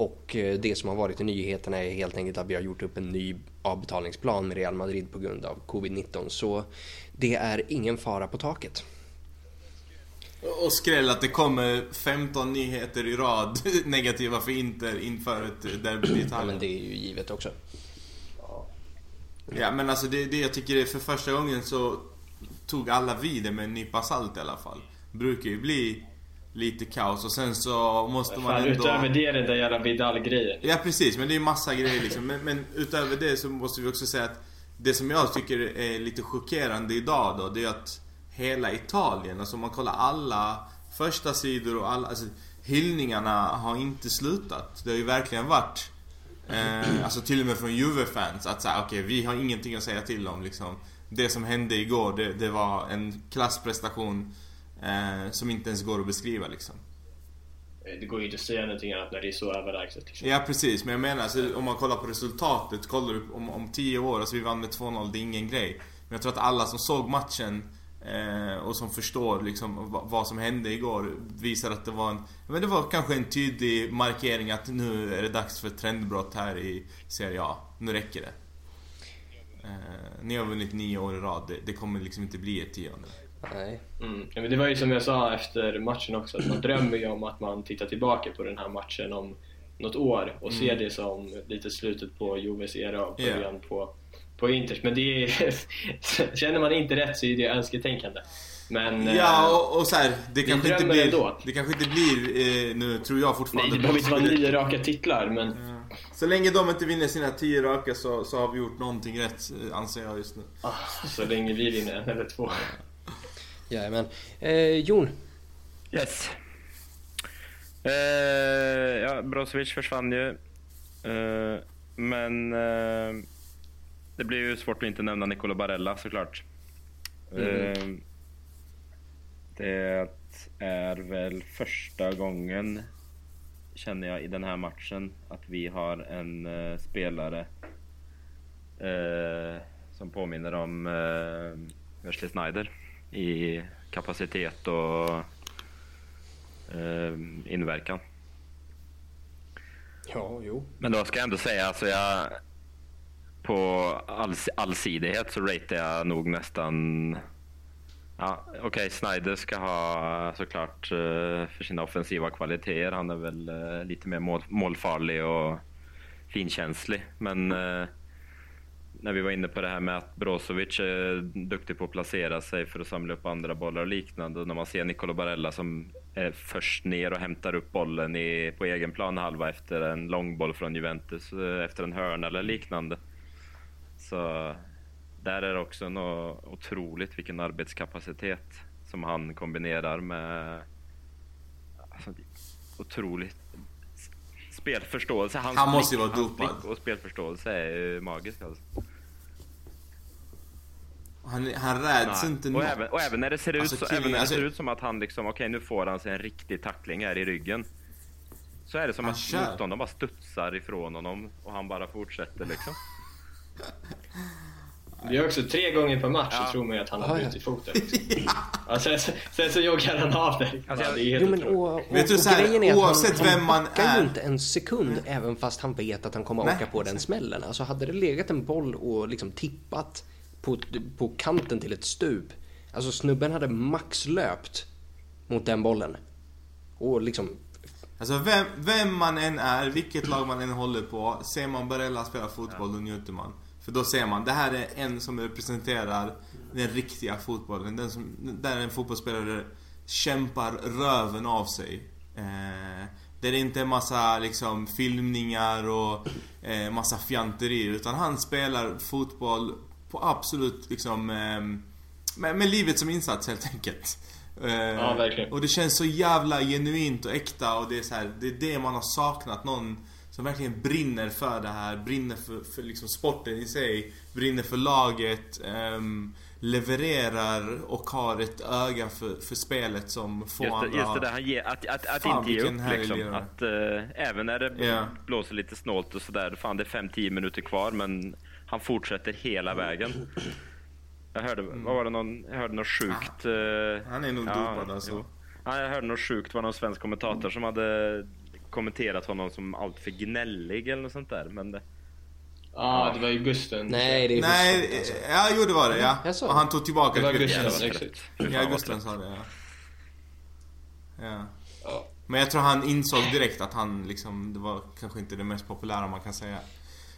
Och eh, det som har varit i nyheterna är helt enkelt att vi har gjort upp en ny avbetalningsplan med Real Madrid på grund av covid-19. Så det är ingen fara på taket. Och skräll att det kommer 15 nyheter i rad negativa för Inter inför ett derby i Italien. Ja, men det är ju givet också. Ja, men alltså det, det jag tycker är för första gången så tog alla vid det med en nypa salt i alla fall. Brukar ju bli lite kaos och sen så måste man Fan, ändå... Utöver det är det där jävla Vidal-grejen. Ja precis, men det är massa grejer liksom. Men, men, utöver det så måste vi också säga att det som jag tycker är lite chockerande idag då, det är att hela Italien, alltså om man kollar alla första sidor och alla, alltså hyllningarna har inte slutat. Det har ju verkligen varit eh, Alltså till och med från Juve-fans att säga okej okay, vi har ingenting att säga till om liksom. Det som hände igår, det, det var en klassprestation Eh, som inte ens går att beskriva liksom. Det går ju inte att säga någonting annat när det är så överlägset. Liksom. Ja precis, men jag menar alltså, om man kollar på resultatet, kollar du om, om 10 år, alltså vi vann med 2-0, det är ingen grej. Men jag tror att alla som såg matchen eh, och som förstår liksom vad som hände igår visar att det var en, men det var kanske en tydlig markering att nu är det dags för ett trendbrott här i Serie A. Nu räcker det. Eh, ni har vunnit nio år i rad, det, det kommer liksom inte bli ett tionde. Nej. Mm. Men det var ju som jag sa efter matchen också, att man drömmer ju om att man tittar tillbaka på den här matchen om något år och mm. ser det som lite slutet på Joves era och början yeah. på, på Inters. Men det är, känner man inte rätt så är det önsketänkande. Men, ja, eh, och, och så här, det, kanske inte blir, ändå. det kanske inte blir, eh, nu tror jag fortfarande... Nej, det behöver inte vara nio raka titlar, men... Ja. Så länge de inte vinner sina tio raka så, så har vi gjort någonting rätt, eh, anser jag just nu. Ah, så länge vi vinner en eller två. Jajamän. Eh, Jon? Yes. Eh, ja, Brozovic försvann ju. Eh, men eh, det blir ju svårt att inte nämna Nicola Barella såklart. Mm. Eh, det är väl första gången, känner jag, i den här matchen att vi har en uh, spelare uh, som påminner om Wesley Snyder i kapacitet och eh, inverkan. Ja, jo. Men då ska jag ändå säga, alltså jag, på all, allsidighet så ratear jag nog nästan Ja, Okej, okay, Snyder ska ha såklart uh, för sina offensiva kvaliteter. Han är väl uh, lite mer mål, målfarlig och finkänslig. Men uh, när vi var inne på det här med att Brozovic är duktig på att placera sig för att samla upp andra bollar och liknande. Och när man ser Nicolo Barella som är först ner och hämtar upp bollen i, på egen plan halva efter en långboll från Juventus, eh, efter en hörna eller liknande. Så där är det också något otroligt vilken arbetskapacitet som han kombinerar med alltså, otroligt spelförståelse. Hans han måste ju vara dopad. och spelförståelse är magisk alltså. Han, han räds Nej. inte och även, och även när det ser, alltså, ut, så, även när det alltså... ser ut som att han liksom, okej okay, nu får han sig en riktig tackling här i ryggen. Så är det som att motståndaren bara studsar ifrån honom och han bara fortsätter liksom. Det är också tre gånger per match ja. så tror man ju att han har brutit ja. foten. Liksom. ja, sen, sen så joggar han av det. Alltså, det är helt jo, men, och, och, vet du, så här, oavsett han, vem man är. ju inte en sekund mm. även fast han vet att han kommer att åka på den smällen. Alltså hade det legat en boll och liksom tippat på, på kanten till ett stup. Alltså snubben hade maxlöpt mot den bollen. Och liksom Alltså vem, vem man än är, vilket lag man än håller på, ser man Barella spela fotboll då njuter man. För då ser man, det här är en som representerar den riktiga fotbollen. Den som, där en fotbollsspelare kämpar röven av sig. Eh, där det inte är massa liksom filmningar och eh, massa fjanteri. Utan han spelar fotboll på absolut liksom eh, med, med livet som insats helt enkelt. Eh, ja, verkligen. Och det känns så jävla genuint och äkta och det är så här, det är det man har saknat. Någon som verkligen brinner för det här, brinner för, för liksom sporten i sig, brinner för laget, um, levererar och har ett öga för, för spelet som få just det, andra Just det där han ger, att, att, att fan, inte ge upp liksom. Att, uh, även när det yeah. blåser lite snålt och sådär, fan det är 5-10 minuter kvar men han fortsätter hela vägen. Jag hörde, vad var det någon, jag hörde något sjukt. Ah, han är nog ja, dopad alltså. Ja, jag hörde något sjukt, det var någon svensk kommentator som hade kommenterat honom som alltför gnällig eller något sånt där. Men det... Ja, ah, det var ju Gusten. Nej, det är Nej, alltså. ja jo det var det ja. Och han tog tillbaka det. var Gusten, exakt. Ja, Gusten sa det ja. ja. ja. Men jag tror han insåg direkt att han liksom, det var kanske inte det mest populära man kan säga.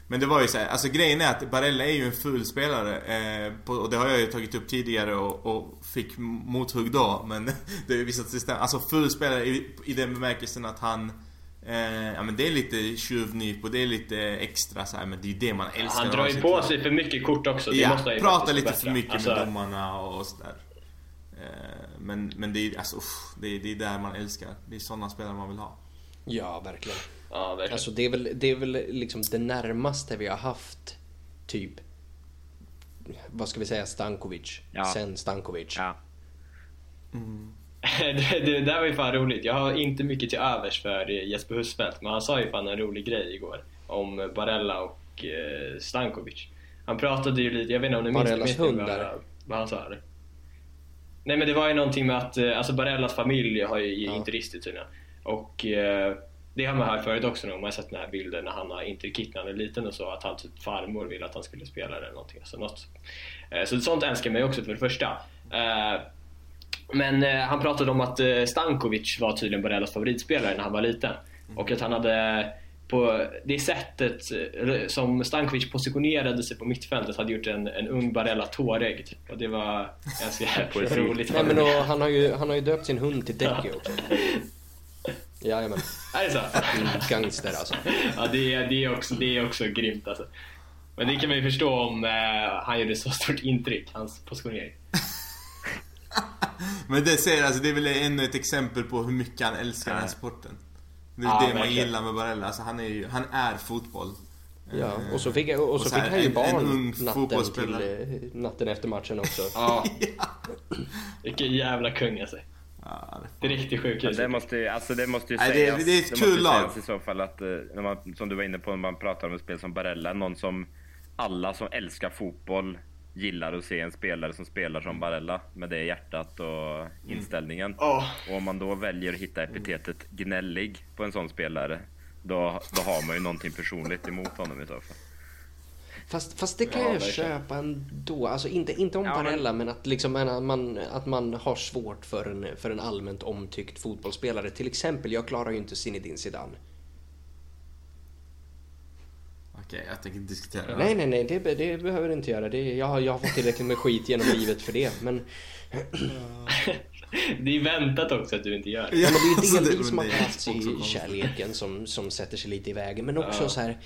Men det var ju så här, alltså grejen är att Barella är ju en ful spelare eh, på, och det har jag ju tagit upp tidigare och, och fick mothugg då men det har ju visat sig stämma. Alltså ful spelare i, i den bemärkelsen att han Eh, ja men det är lite tjuvnyp och det är lite extra så här, men det är ju det man älskar. Han drar ju på sig för mycket kort också. Det ja, måste pratar lite för mycket alltså... med domarna och sådär. Eh, men, men det är alltså, uff, det, är, det är där man älskar. Det är sådana spelare man vill ha. Ja, verkligen. Ja, verkligen. Alltså det är väl, det är väl liksom det närmaste vi har haft typ vad ska vi säga, Stankovic. Ja. Sen Stankovic. Ja. Mm. det, det där var ju fan roligt. Jag har inte mycket till övers för Jesper Husfeldt, men han sa ju fan en rolig grej igår om Barella och eh, Stankovic. Han pratade ju lite, jag vet inte om ni minns, Barellas hund vad, vad han sa? Eller? Nej men det var ju någonting med att, eh, alltså Barellas familj har ju ja. interister tydligen. Och eh, det har man hört förut också när man har sett den här bilden när han har interkit när han är liten och så, att han typ farmor ville att han skulle spela eller någonting. Alltså något. Eh, så sånt älskar man ju också för det första. Eh, men eh, han pratade om att eh, Stankovic var tydligen Barellas favoritspelare när han var liten. Mm. Och att han hade på det sättet eh, som Stankovic positionerade sig på mittfältet hade gjort en, en ung Barella tårögd. Och det var ganska roligt. Nej, men då, han, har ju, han har ju döpt sin hund till Decky också. Jajamän. Är det så? Gangster alltså. Ja, det är, det, är också, det är också grymt alltså. Men det kan man ju förstå om eh, han gjorde så stort intryck, hans positionering. Men det säger alltså, det är väl ännu ett exempel på hur mycket han älskar ja. den här sporten. Det är ja, det man gillar med Barella. Alltså, han, är ju, han är fotboll. Ja, och så fick, och så, och så fick han ju barn natten, till, eh, natten efter matchen också. ja. Vilken jävla kung alltså. Ja, det är riktigt sjukt. det måste, alltså det måste ju Nej, sägas. Det, det är ett kul lag. i så fall att, eh, när man, som du var inne på, när man pratar om ett spel som Barella, någon som alla som älskar fotboll gillar att se en spelare som spelar som Barella med det hjärtat och mm. inställningen. Mm. Oh. Och om man då väljer att hitta epitetet gnällig på en sån spelare, då, då har man ju någonting personligt emot honom i så fall. Fast, fast det kan ja, jag verkligen. köpa ändå. Alltså inte, inte om ja, Barella, men... men att, liksom, att, man, att man har svårt för en, för en allmänt omtyckt fotbollsspelare. Till exempel, jag klarar ju inte Zinedine Zidane. Okej, jag tänker inte diskutera det. Nej, nej, nej, det, det behöver du inte göra. Det, jag, har, jag har fått tillräckligt med skit genom livet för det, men... det är väntat också att du inte gör det. Ja, men det är ju delvis plats i kärleken som, som sätter sig lite i vägen, men också ja. så här...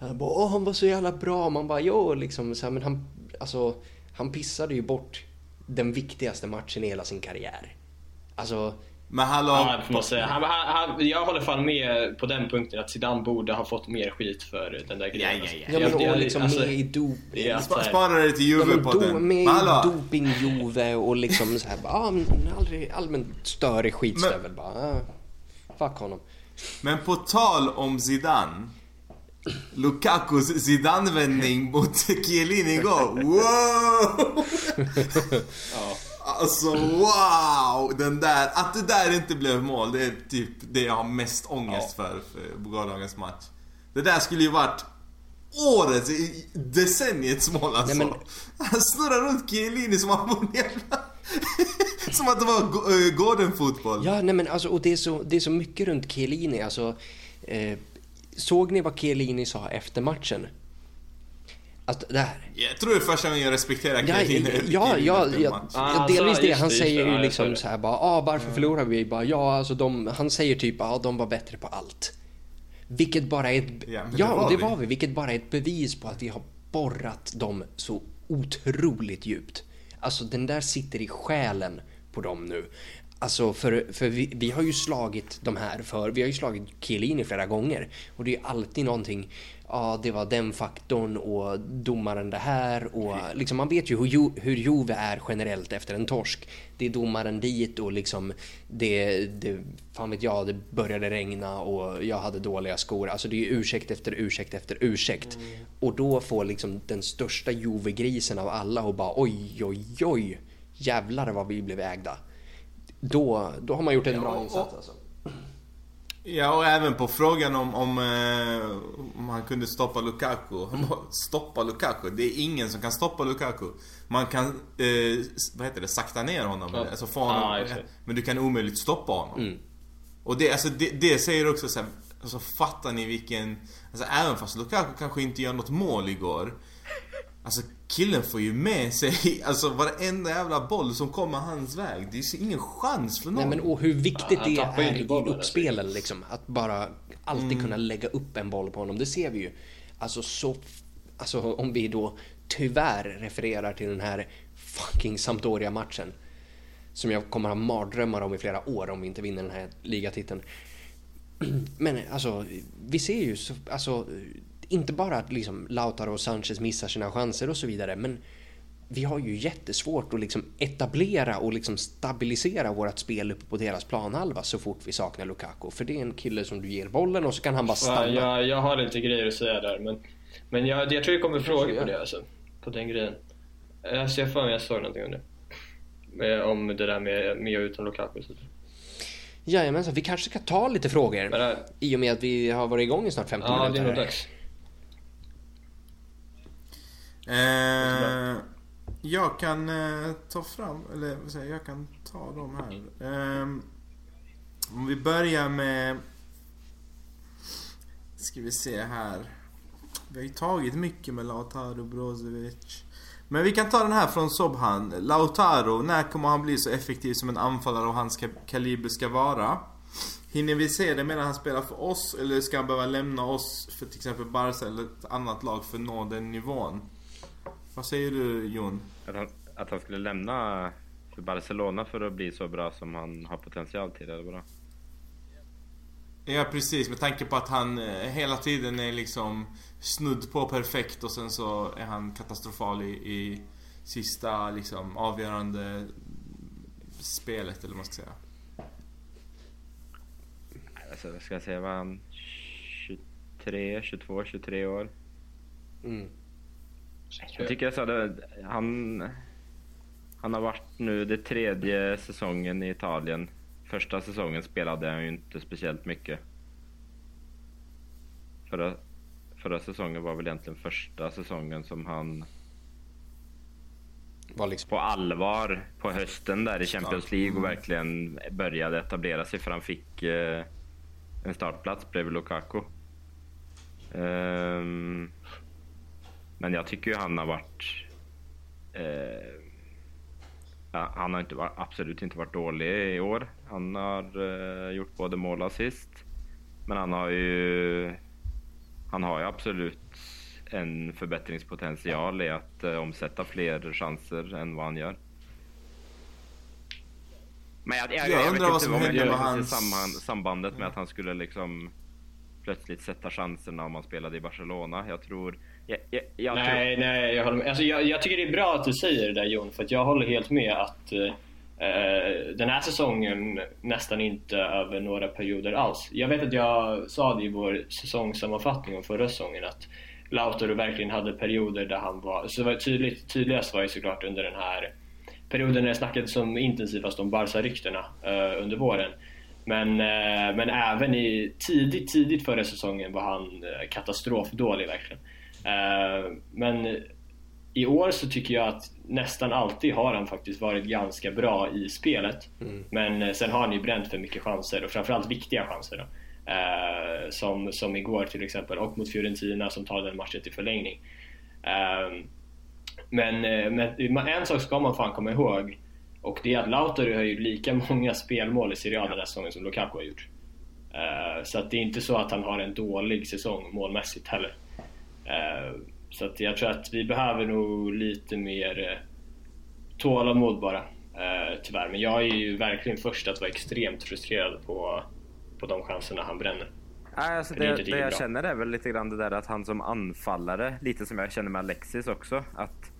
Bara, Åh, han var så jävla bra. Man bara, jo, liksom så här, men han, alltså, han pissade ju bort den viktigaste matchen i hela sin karriär. Alltså, men hallå... Ja, jag, måste säga. Han, han, jag håller fan med på den punkten att Zidane borde ha fått mer skit för den där grejen. Ja, ja, ja. ja men och liksom alltså, med i doping. Ja, Spara det till Juve-podden. Ja, med i doping-Juve och liksom så här, ja, aldrig allmänt störig skitstövel bara. Ah, fuck honom. Men på tal om Zidane. Lukakus Zidane-vändning mot Chiellini igår. Wow! ja. Alltså wow! Den där, att det där inte blev mål, det är typ det jag har mest ångest ja. för, för gårdagens match. Det där skulle ju varit årets, decenniets mål alltså. Nej, men... Han snurrar runt Chiellini som han Som att det var uh, Gordon-fotboll. Ja, nej men alltså, och det är så, det är så mycket runt Chiellini. Alltså, eh, såg ni vad Chiellini sa efter matchen? Att det här... Jag tror det är första gången jag respekterar Chiellini. Ja, ja, ja, ja, ja delvis det. Han säger ju liksom så här bara, ah, varför förlorar vi? Bara, ja, alltså de, han säger typ, ja, ah, de var bättre på allt. Vilket bara är ett... Ja, det, ja, var, det vi. var vi. Vilket bara är ett bevis på att vi har borrat dem så otroligt djupt. Alltså den där sitter i själen på dem nu. Alltså för, för vi, vi, har ju slagit de här för, vi har ju slagit Chiellini flera gånger och det är alltid någonting ja, det var den faktorn och domaren det här och liksom man vet ju hur, hur Juve är generellt efter en torsk. Det är domaren dit och liksom det, det, fan vet jag, det började regna och jag hade dåliga skor. Alltså det är ursäkt efter ursäkt efter ursäkt. Mm. Och då får liksom den största Juve-grisen av alla och bara oj, oj, oj, jävlar vad vi blev ägda. Då, då har man gjort en bra insats alltså. Ja, och även på frågan om, om, eh, om han kunde stoppa Lukaku. Stoppa Lukaku? Det är ingen som kan stoppa Lukaku. Man kan, eh, vad heter det, sakta ner honom. Ja. Alltså få honom ah, men du kan omöjligt stoppa honom. Mm. Och det, alltså, det, det säger också så här, alltså fattar ni vilken... Alltså även fast Lukaku kanske inte gör något mål igår. Alltså killen får ju med sig alltså varenda jävla boll som kommer hans väg. Det är ingen chans för någon. Nej men och hur viktigt ja, det är i uppspelen liksom. Att bara alltid mm. kunna lägga upp en boll på honom. Det ser vi ju. Alltså så... Alltså om vi då tyvärr refererar till den här fucking Sampdoria-matchen. Som jag kommer ha mardrömmar om i flera år om vi inte vinner den här ligatiteln. Men alltså, vi ser ju så, alltså inte bara att liksom Lautaro och Sanchez missar sina chanser och så vidare, men vi har ju jättesvårt att liksom etablera och liksom stabilisera vårt spel uppe på deras planhalva så fort vi saknar Lukaku. För det är en kille som du ger bollen och så kan han bara stanna. Ja, jag, jag har lite grejer att säga där, men, men jag, jag tror det kommer frågor på det alltså. På den grejen. Jag ser för mig jag såg någonting om det. Om det där med, med och utan Lukaku. Så. Jajamensan, vi kanske ska ta lite frågor. Men, äh, I och med att vi har varit igång i snart 50 ja, minuter. Ja, det är nog dags. Eh, jag kan eh, ta fram, eller vad säger jag kan ta dem här. Eh, om vi börjar med... Ska vi se här. Vi har ju tagit mycket med Lautaro Brozovic. Men vi kan ta den här från Sobhan. Lautaro, när kommer han bli så effektiv som en anfallare av hans kaliber ska vara? Hinner vi se det medan han spelar för oss eller ska han behöva lämna oss för till exempel Barca eller ett annat lag för att nå den nivån? Vad säger du Jon? Att han, att han skulle lämna för Barcelona för att bli så bra som han har potential till, eller bra? Ja precis, med tanke på att han eh, hela tiden är liksom snudd på perfekt och sen så är han katastrofal i, i sista liksom avgörande spelet eller vad man ska säga. Alltså, ska jag säga, var han 23, 22, 23 år? Mm. Jag tycker jag sa det, han, han har varit nu det tredje säsongen i Italien. Första säsongen spelade han ju inte speciellt mycket. Förra, förra säsongen var väl egentligen första säsongen som han var liksom på allvar på hösten där i Champions League och mm. verkligen började etablera sig för han fick eh, en startplats bredvid Lukaku. Um, men jag tycker ju han har varit... Eh, han har inte varit, absolut inte varit dålig i år. Han har eh, gjort både mål och assist. Men han har ju... Han har ju absolut en förbättringspotential i att eh, omsätta fler chanser än vad han gör. Men jag, jag, jag, jag undrar vad som hände med hans... Sambandet med att han skulle liksom plötsligt sätta chanserna om han spelade i Barcelona. Jag tror jag, jag, jag nej, tror... nej, jag håller med. Alltså, jag, jag, tycker det är bra att du säger det där Jon, för att jag håller helt med att, eh, eh den här säsongen nästan inte över några perioder alls. Jag vet att jag sa det i vår säsongssammanfattning om förra säsongen att Lautaro verkligen hade perioder där han var... Så var tydligt, tydligast var ju såklart under den här perioden när det snackades som intensivast om Barca-ryktena eh, under våren. Men, eh, men även i tidigt, tidigt förra säsongen var han eh, katastrofdålig verkligen men i år så tycker jag att nästan alltid har han faktiskt varit ganska bra i spelet. Mm. Men sen har han ju bränt för mycket chanser och framförallt viktiga chanser. Då. Eh, som, som igår till exempel och mot Fiorentina som tar den matchen till förlängning. Eh, men, eh, men en sak ska man fan komma ihåg och det är att Lautaro har gjort lika många spelmål i Serie A den här säsongen som Lukaku har gjort. Så att det är inte så att han har en dålig säsong målmässigt heller. Uh, så att jag tror att vi behöver nog lite mer uh, tålamod bara. Uh, tyvärr. Men jag är ju verkligen först att vara extremt frustrerad på på de chanserna han bränner. Alltså det, det, det jag känner är väl lite grann det där att han som anfallare, lite som jag känner med Alexis också, att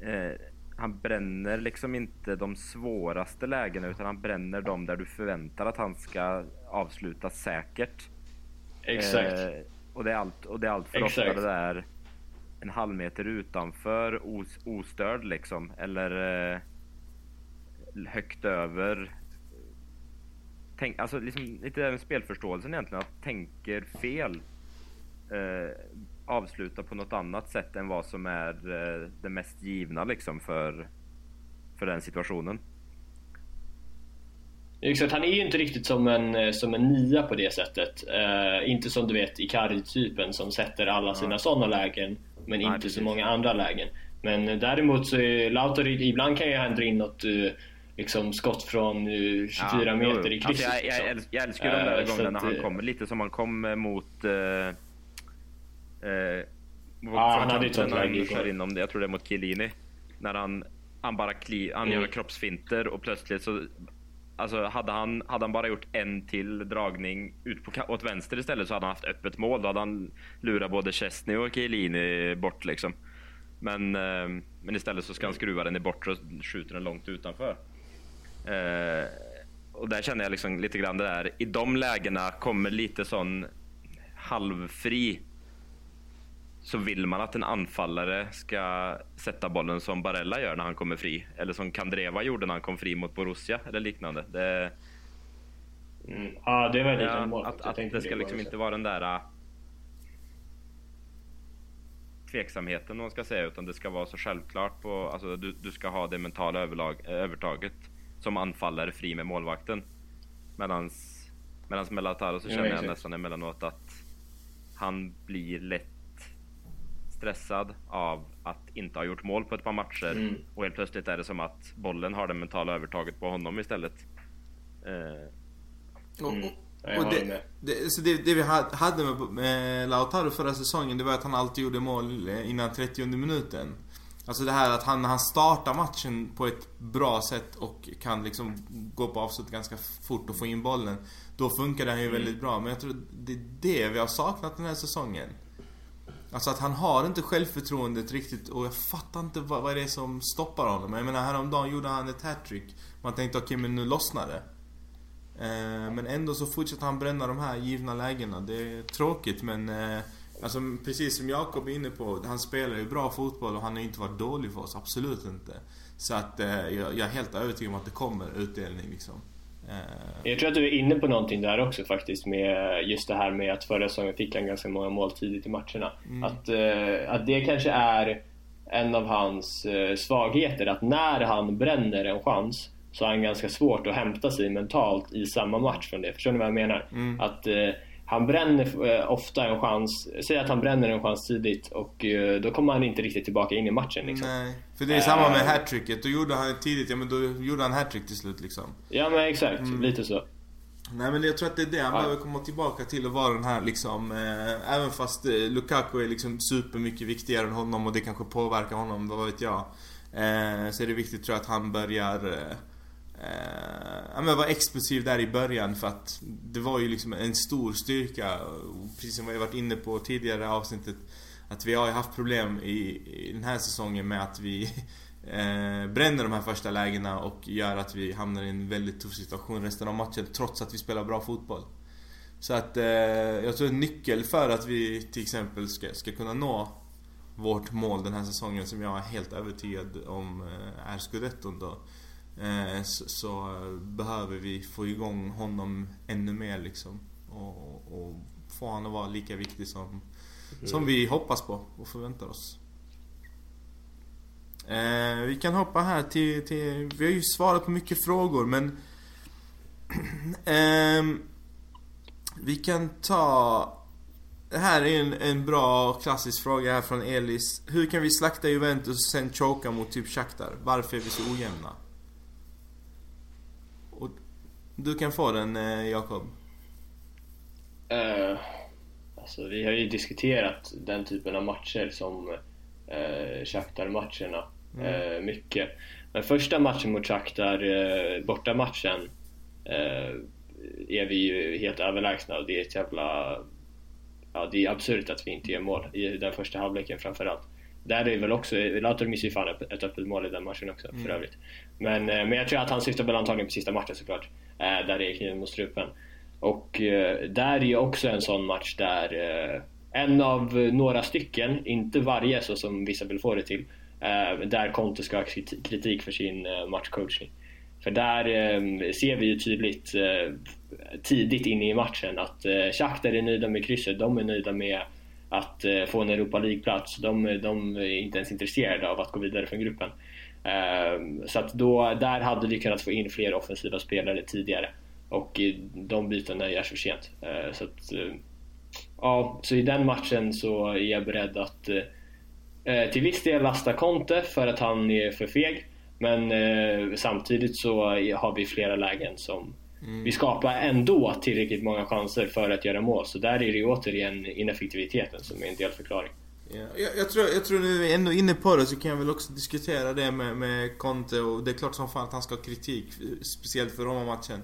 eh, han bränner liksom inte de svåraste lägena utan han bränner dem där du förväntar att han ska avsluta säkert. Exakt. Eh, och, det är allt, och det är allt för Exakt. ofta det där en halv meter utanför os, ostörd liksom eller eh, högt över tänk, alltså liksom lite där med spelförståelsen egentligen, att tänker fel eh, avsluta på något annat sätt än vad som är eh, det mest givna liksom för, för den situationen. Exakt, han är ju inte riktigt som en, eh, som en nia på det sättet. Uh, inte som du vet Icardi-typen som sätter alla sina ja. sådana lägen, men Nej, inte precis. så många andra lägen. Men däremot så är Lautaro, ibland kan ju han dra in något uh, liksom skott från 24 ja, meter jo. i krysset. Alltså jag, jag, liksom. jag, älskar de där uh, gångerna när han eh, kommer, lite som han kom mot... Uh, uh, ja, han hade ju ett läge igår. inom det. Jag tror det är mot Chiellini. När han, han bara kli, han mm. gör kroppsfinter och plötsligt så... Alltså hade han, hade han bara gjort en till dragning ut på, åt vänster istället så hade han haft öppet mål. Då hade han lurat både Chesney och Chiellini bort liksom. Men, eh, men istället så ska han skruva den i bort och skjuter den långt utanför. Eh, och där känner jag liksom lite grann det där. I de lägena kommer lite sån halvfri. Så vill man att en anfallare ska sätta bollen som Barella gör när han kommer fri. Eller som Kandreva gjorde när han kom fri mot Borussia eller liknande. Det, mm. Ja, det var lite ja. Att, att det ska liksom inte vara den där äh, tveksamheten man ska säga utan det ska vara så självklart på, alltså du, du ska ha det mentala överlag, övertaget som anfallare fri med målvakten. Medans, medans med Lautaro så känner jag nästan emellanåt att han blir lätt stressad av att inte ha gjort mål på ett par matcher mm. och helt plötsligt är det som att bollen har det mentala övertaget på honom istället. Eh. Mm. Och, och det, det, så det, det, vi hade med, med Lautaro förra säsongen det var att han alltid gjorde mål innan 30 minuten. Alltså det här att han, han startar matchen på ett bra sätt och kan liksom gå på avslut ganska fort och få in bollen. Då funkar det ju mm. väldigt bra. Men jag tror det är det vi har saknat den här säsongen. Alltså att han har inte självförtroendet riktigt och jag fattar inte vad, vad det är som stoppar honom. Jag menar häromdagen gjorde han ett hattrick. Man tänkte okej okay, men nu lossnar det. Eh, men ändå så fortsätter han bränna de här givna lägena. Det är tråkigt men eh, Alltså precis som Jakob är inne på, han spelar ju bra fotboll och han har inte varit dålig för oss, absolut inte. Så att eh, jag, jag, är helt övertygad om att det kommer utdelning liksom. Jag tror att du är inne på någonting där också faktiskt med just det här med att förra säsongen fick han ganska många mål tidigt i matcherna. Mm. Att, eh, att det kanske är en av hans eh, svagheter, att när han bränner en chans så har han ganska svårt att hämta sig mentalt i samma match från det. Förstår ni vad jag menar? Mm. Att eh, han bränner eh, ofta en chans, säg att han bränner en chans tidigt och eh, då kommer han inte riktigt tillbaka in i matchen liksom. Nej, för det är samma med hattricket. Då gjorde han tidigt, ja men då gjorde han hattrick till slut liksom. Ja men exakt, mm. lite så. Nej men jag tror att det är det han ja. behöver komma tillbaka till och vara den här liksom eh, Även fast eh, Lukaku är liksom supermycket viktigare än honom och det kanske påverkar honom, vad vet jag. Eh, så är det viktigt tror jag att han börjar eh, Eh, Eh, ja, men var explosiv där i början för att det var ju liksom en stor styrka. Precis som vi varit inne på tidigare avsnittet. att vi har haft problem i, i den här säsongen med att vi eh, bränner de här första lägena och gör att vi hamnar i en väldigt tuff situation resten av matchen trots att vi spelar bra fotboll. Så att eh, jag tror en nyckel för att vi till exempel ska, ska kunna nå vårt mål den här säsongen som jag är helt övertygad om eh, är scudetton då. Eh, så, så, behöver vi få igång honom ännu mer liksom. Och, och få honom att vara lika viktig som, mm. som vi hoppas på och förväntar oss. Eh, vi kan hoppa här till, till, vi har ju svarat på mycket frågor men eh, Vi kan ta Det här är en, en bra klassisk fråga här från Elis. Hur kan vi slakta Juventus och sen choka mot typ Shakhtar? Varför är vi så ojämna? Du kan få den eh, Jakob. Uh, alltså vi har ju diskuterat den typen av matcher som uh, Shakhtar-matcherna mm. uh, mycket. Men första matchen mot Shakhtar, uh, bortamatchen, uh, är vi ju helt överlägsna och det är ett jävla... Ja, det är absurt att vi inte gör mål i den första halvleken framförallt. Där är det väl också, Lautaro missar ju fan ett öppet mål i den matchen också mm. för övrigt. Men, eh, men jag tror att han syftar väl antagligen på sista matchen såklart. Eh, där det är kniven mot strupen. Och eh, där är ju också en sån match där en av några stycken, inte varje så som vissa vill få det till, där Conte ska ha kritik för sin matchcoachning. För där ser vi ju tydligt tidigt inne i matchen att Shakhtar är nöjda med krysset, de är nöjda med att få en Europa League-plats. De, de, är inte ens intresserade av att gå vidare från gruppen. Så att då, där hade vi kunnat få in fler offensiva spelare tidigare. Och de bytena görs för sent. Eh, så att, eh, ja, så i den matchen så är jag beredd att eh, till viss del lasta Conte för att han är för feg. Men samtidigt så har vi flera lägen som mm. vi skapar ändå tillräckligt många chanser för att göra mål. Så där är det återigen ineffektiviteten som är en delförklaring. Ja, jag, jag, tror, jag tror nu vi är ändå inne på det så kan jag väl också diskutera det med, med Conte och det är klart som fan att han ska ha kritik. Speciellt för Roma-matchen.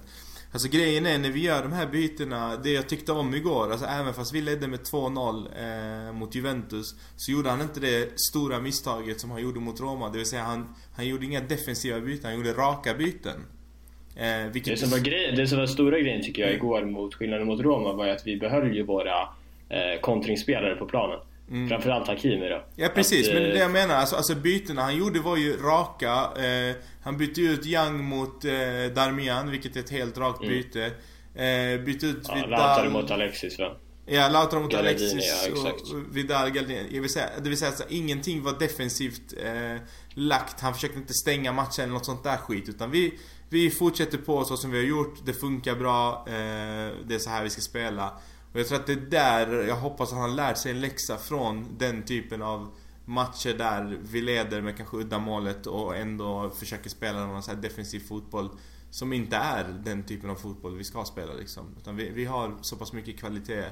Alltså grejen är när vi gör de här bytena, det jag tyckte om igår, alltså även fast vi ledde med 2-0 eh, mot Juventus Så gjorde han inte det stora misstaget som han gjorde mot Roma, det vill säga han, han gjorde inga defensiva byten, han gjorde raka byten eh, vilket... det, som var grej, det som var stora grejen tycker jag igår mot skillnaden mot Roma var ju att vi behöll ju våra eh, kontringsspelare på planen Mm. Framförallt Hakimi då. Ja precis, att, men det jag menar, alltså, alltså bytena han gjorde var ju raka. Eh, han bytte ut Young mot eh, Darmian, vilket är ett helt rakt mm. byte. Eh, bytte ut ja, Vidal... Lautaro mot Alexis va? Ja, Lautaro mot Galladini, Alexis ja, och Vidal Galdini. Jag vill säga, det vill säga alltså, ingenting var defensivt eh, lagt. Han försökte inte stänga matchen eller något sånt där skit. Utan vi, vi fortsätter på så som vi har gjort. Det funkar bra. Eh, det är så här vi ska spela. Och jag tror att det är där, jag hoppas att han lärt sig en läxa från den typen av matcher där vi leder med kanske udda målet och ändå försöker spela någon så här defensiv fotboll som inte är den typen av fotboll vi ska spela liksom. Utan vi, vi har så pass mycket kvalitet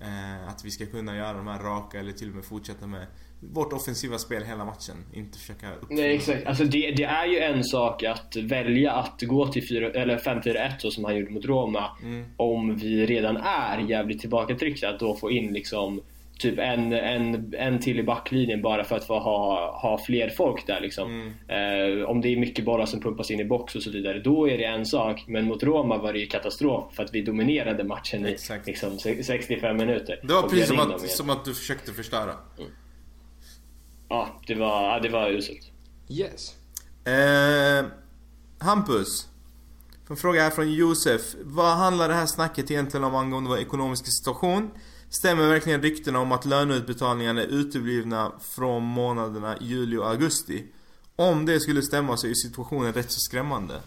eh, att vi ska kunna göra de här raka eller till och med fortsätta med vårt offensiva spel hela matchen. Inte försöka Nej exakt. Alltså det, det, är ju en sak att välja att gå till 5-4-1 så som han gjorde mot Roma. Mm. Om vi redan är jävligt tillbakatryckta. Att då få in liksom typ en, en, en till i backlinjen bara för att få ha, ha fler folk där liksom. Mm. Eh, om det är mycket bollar som pumpas in i box och så vidare, då är det en sak. Men mot Roma var det ju katastrof för att vi dominerade matchen i liksom, 65 minuter. Det var precis som att, som att du försökte förstöra. Mm ja, det var, det var uselt. Yes. Eh, Hampus. En fråga här från Josef. Vad handlar det här snacket egentligen om angående vår ekonomiska situation? Stämmer verkligen ryktena om att löneutbetalningarna är uteblivna från månaderna juli och augusti? Om det skulle stämma så är situationen rätt så skrämmande.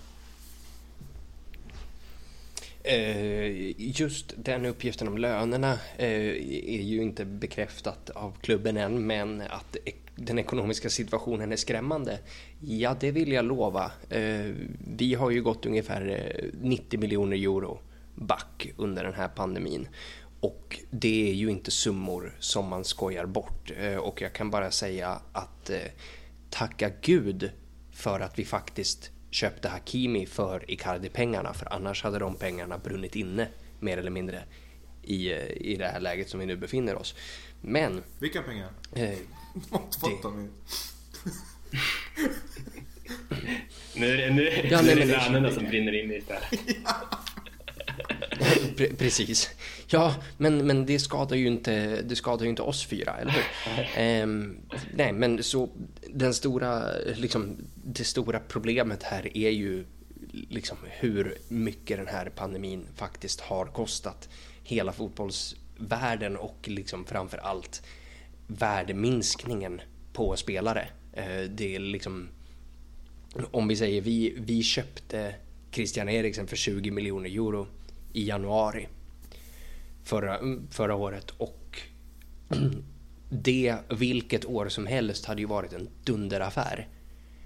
Eh, just den uppgiften om lönerna eh, är ju inte bekräftat av klubben än men att den ekonomiska situationen är skrämmande. Ja, det vill jag lova. Eh, vi har ju gått ungefär 90 miljoner euro back under den här pandemin. Och det är ju inte summor som man skojar bort. Och jag kan bara säga att tacka gud för att vi faktiskt köpte Hakimi för Icardi-pengarna för annars hade de pengarna brunnit inne mer eller mindre i, i det här läget som vi nu befinner oss. Men... Vilka pengar? Eh, dem Nu är det, nu, ja, nu är det lönerna som brinner in istället. precis. Ja, men, men det, skadar ju inte, det skadar ju inte oss fyra, eller hur? um, nej, men så den stora, liksom, det stora problemet här är ju liksom hur mycket den här pandemin faktiskt har kostat hela fotbollsvärlden och liksom framför allt värdeminskningen på spelare. Uh, det är liksom, om vi säger vi, vi köpte Christian Eriksen för 20 miljoner euro i januari förra, förra året och det, vilket år som helst, hade ju varit en dunderaffär.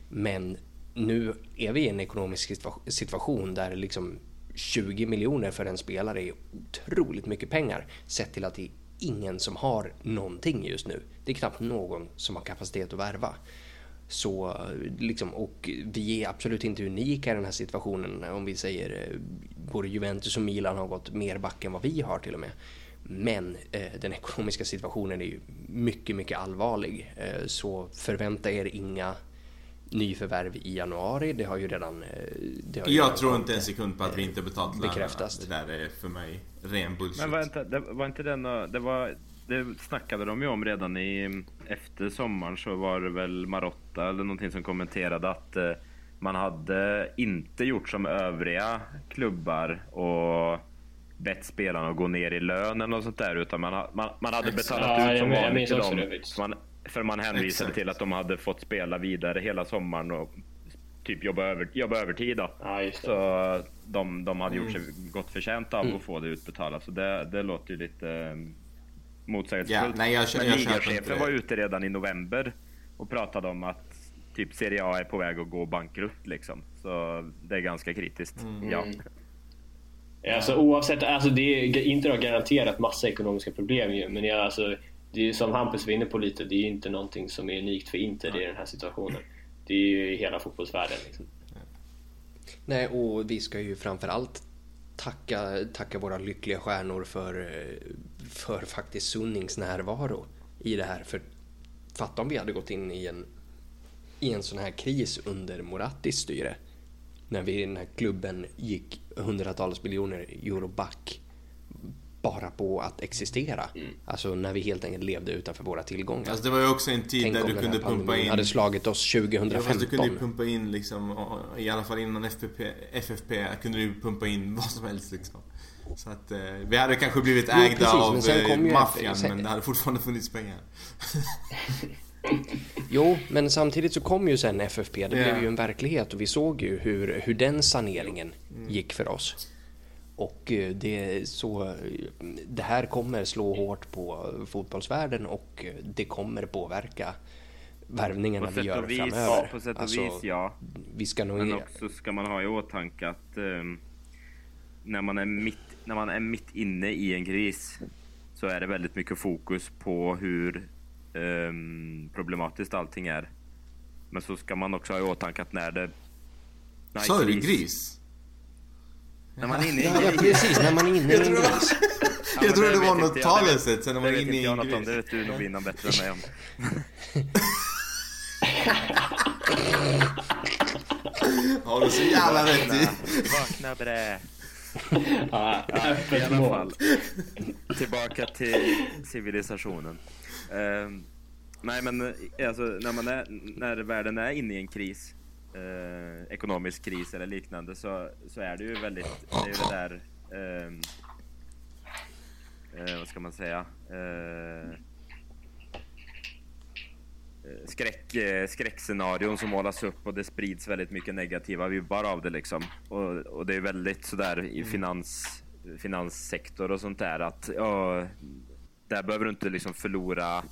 Men nu är vi i en ekonomisk situation där liksom 20 miljoner för en spelare är otroligt mycket pengar sett till att det är ingen som har någonting just nu. Det är knappt någon som har kapacitet att värva. Så liksom, och vi är absolut inte unika i den här situationen om vi säger eh, både Juventus och Milan har gått mer back än vad vi har till och med. Men eh, den ekonomiska situationen är ju mycket, mycket allvarlig. Eh, så förvänta er inga nyförvärv i januari. Det har ju redan... Eh, det har jag tror inte en sekund på att vi inte betalt bekräftas. Det där är för mig ren bullshit. Men var inte, det var inte den... Det var det snackade de ju om redan i, efter sommaren så var det väl Marotta eller någonting som kommenterade att eh, man hade inte gjort som övriga klubbar och bett spelarna att gå ner i lön eller något sånt där utan man, man, man hade betalat ja, ut som vanligt till dem. Man, för man hänvisade Exakt. till att de hade fått spela vidare hela sommaren och typ jobba, över, jobba övertid då. Ja, så de, de hade gjort sig mm. gott förtjänta av mm. att få det utbetalat. Så det, det låter ju lite motsägelsefullt. Ja, jag, Men ligachefen var ute redan i november och pratade om att typ Serie A är på väg att gå bankrutt liksom. Så det är ganska kritiskt. Mm. Ja. Alltså oavsett, alltså det är, Inter har garanterat massa ekonomiska problem ju, men jag, alltså, det är som Hampus var inne på lite, det är inte någonting som är unikt för Inter ja. i den här situationen. Det är ju hela fotbollsvärlden. Liksom. Nej, och vi ska ju framförallt tacka, tacka våra lyckliga stjärnor för, för faktiskt Sunnings närvaro i det här. För fatta om vi hade gått in i en, i en sån här kris under Morattis styre. När vi i den här klubben gick hundratals miljoner euro back bara på att existera. Mm. Alltså när vi helt enkelt levde utanför våra tillgångar. Alltså det var ju också en tid Tänk där du kunde pumpa in... hade slagit oss 2015. Ja, du kunde ju pumpa in liksom, i alla fall innan FFP, FFP kunde du pumpa in vad som helst liksom. Så att eh, vi hade kanske blivit ägda jo, precis, av eh, maffian men det hade fortfarande funnits pengar. jo, men samtidigt så kom ju sen FFP. Det yeah. blev ju en verklighet och vi såg ju hur, hur den saneringen mm. gick för oss. Och eh, det, så, det här kommer slå hårt på fotbollsvärlden och det kommer påverka värvningarna vi gör vis, framöver. Ja, på sätt och alltså, vis ja. Vi ska nog Men också ska man ha i åtanke att um, när, man är mitt, när man är mitt inne i en kris så är det väldigt mycket fokus på hur um, problematiskt allting är. Men så ska man också ha i åtanke att när det... Sa du gris? När man är inne i en Ja, precis. När man är inne i en gris. Jag, jag trodde det var något talesätt sen när man är inne i en gris. Det vet du nog innan bättre än mig om. Har du så jävla rätt i. Vakna bre. Ja, ja, I alla fall. Tillbaka till civilisationen. Uh, nej men alltså när, man är, när världen är inne i en kris eh, ekonomisk kris eller liknande så, så är det ju väldigt, det är ju det där, eh, eh, vad ska man säga, eh, eh, skräck, eh, skräckscenarion som målas upp och det sprids väldigt mycket negativa vibbar av det liksom. Och, och det är väldigt sådär i mm. finans, finanssektor och sånt där att ja, där behöver du inte liksom förlora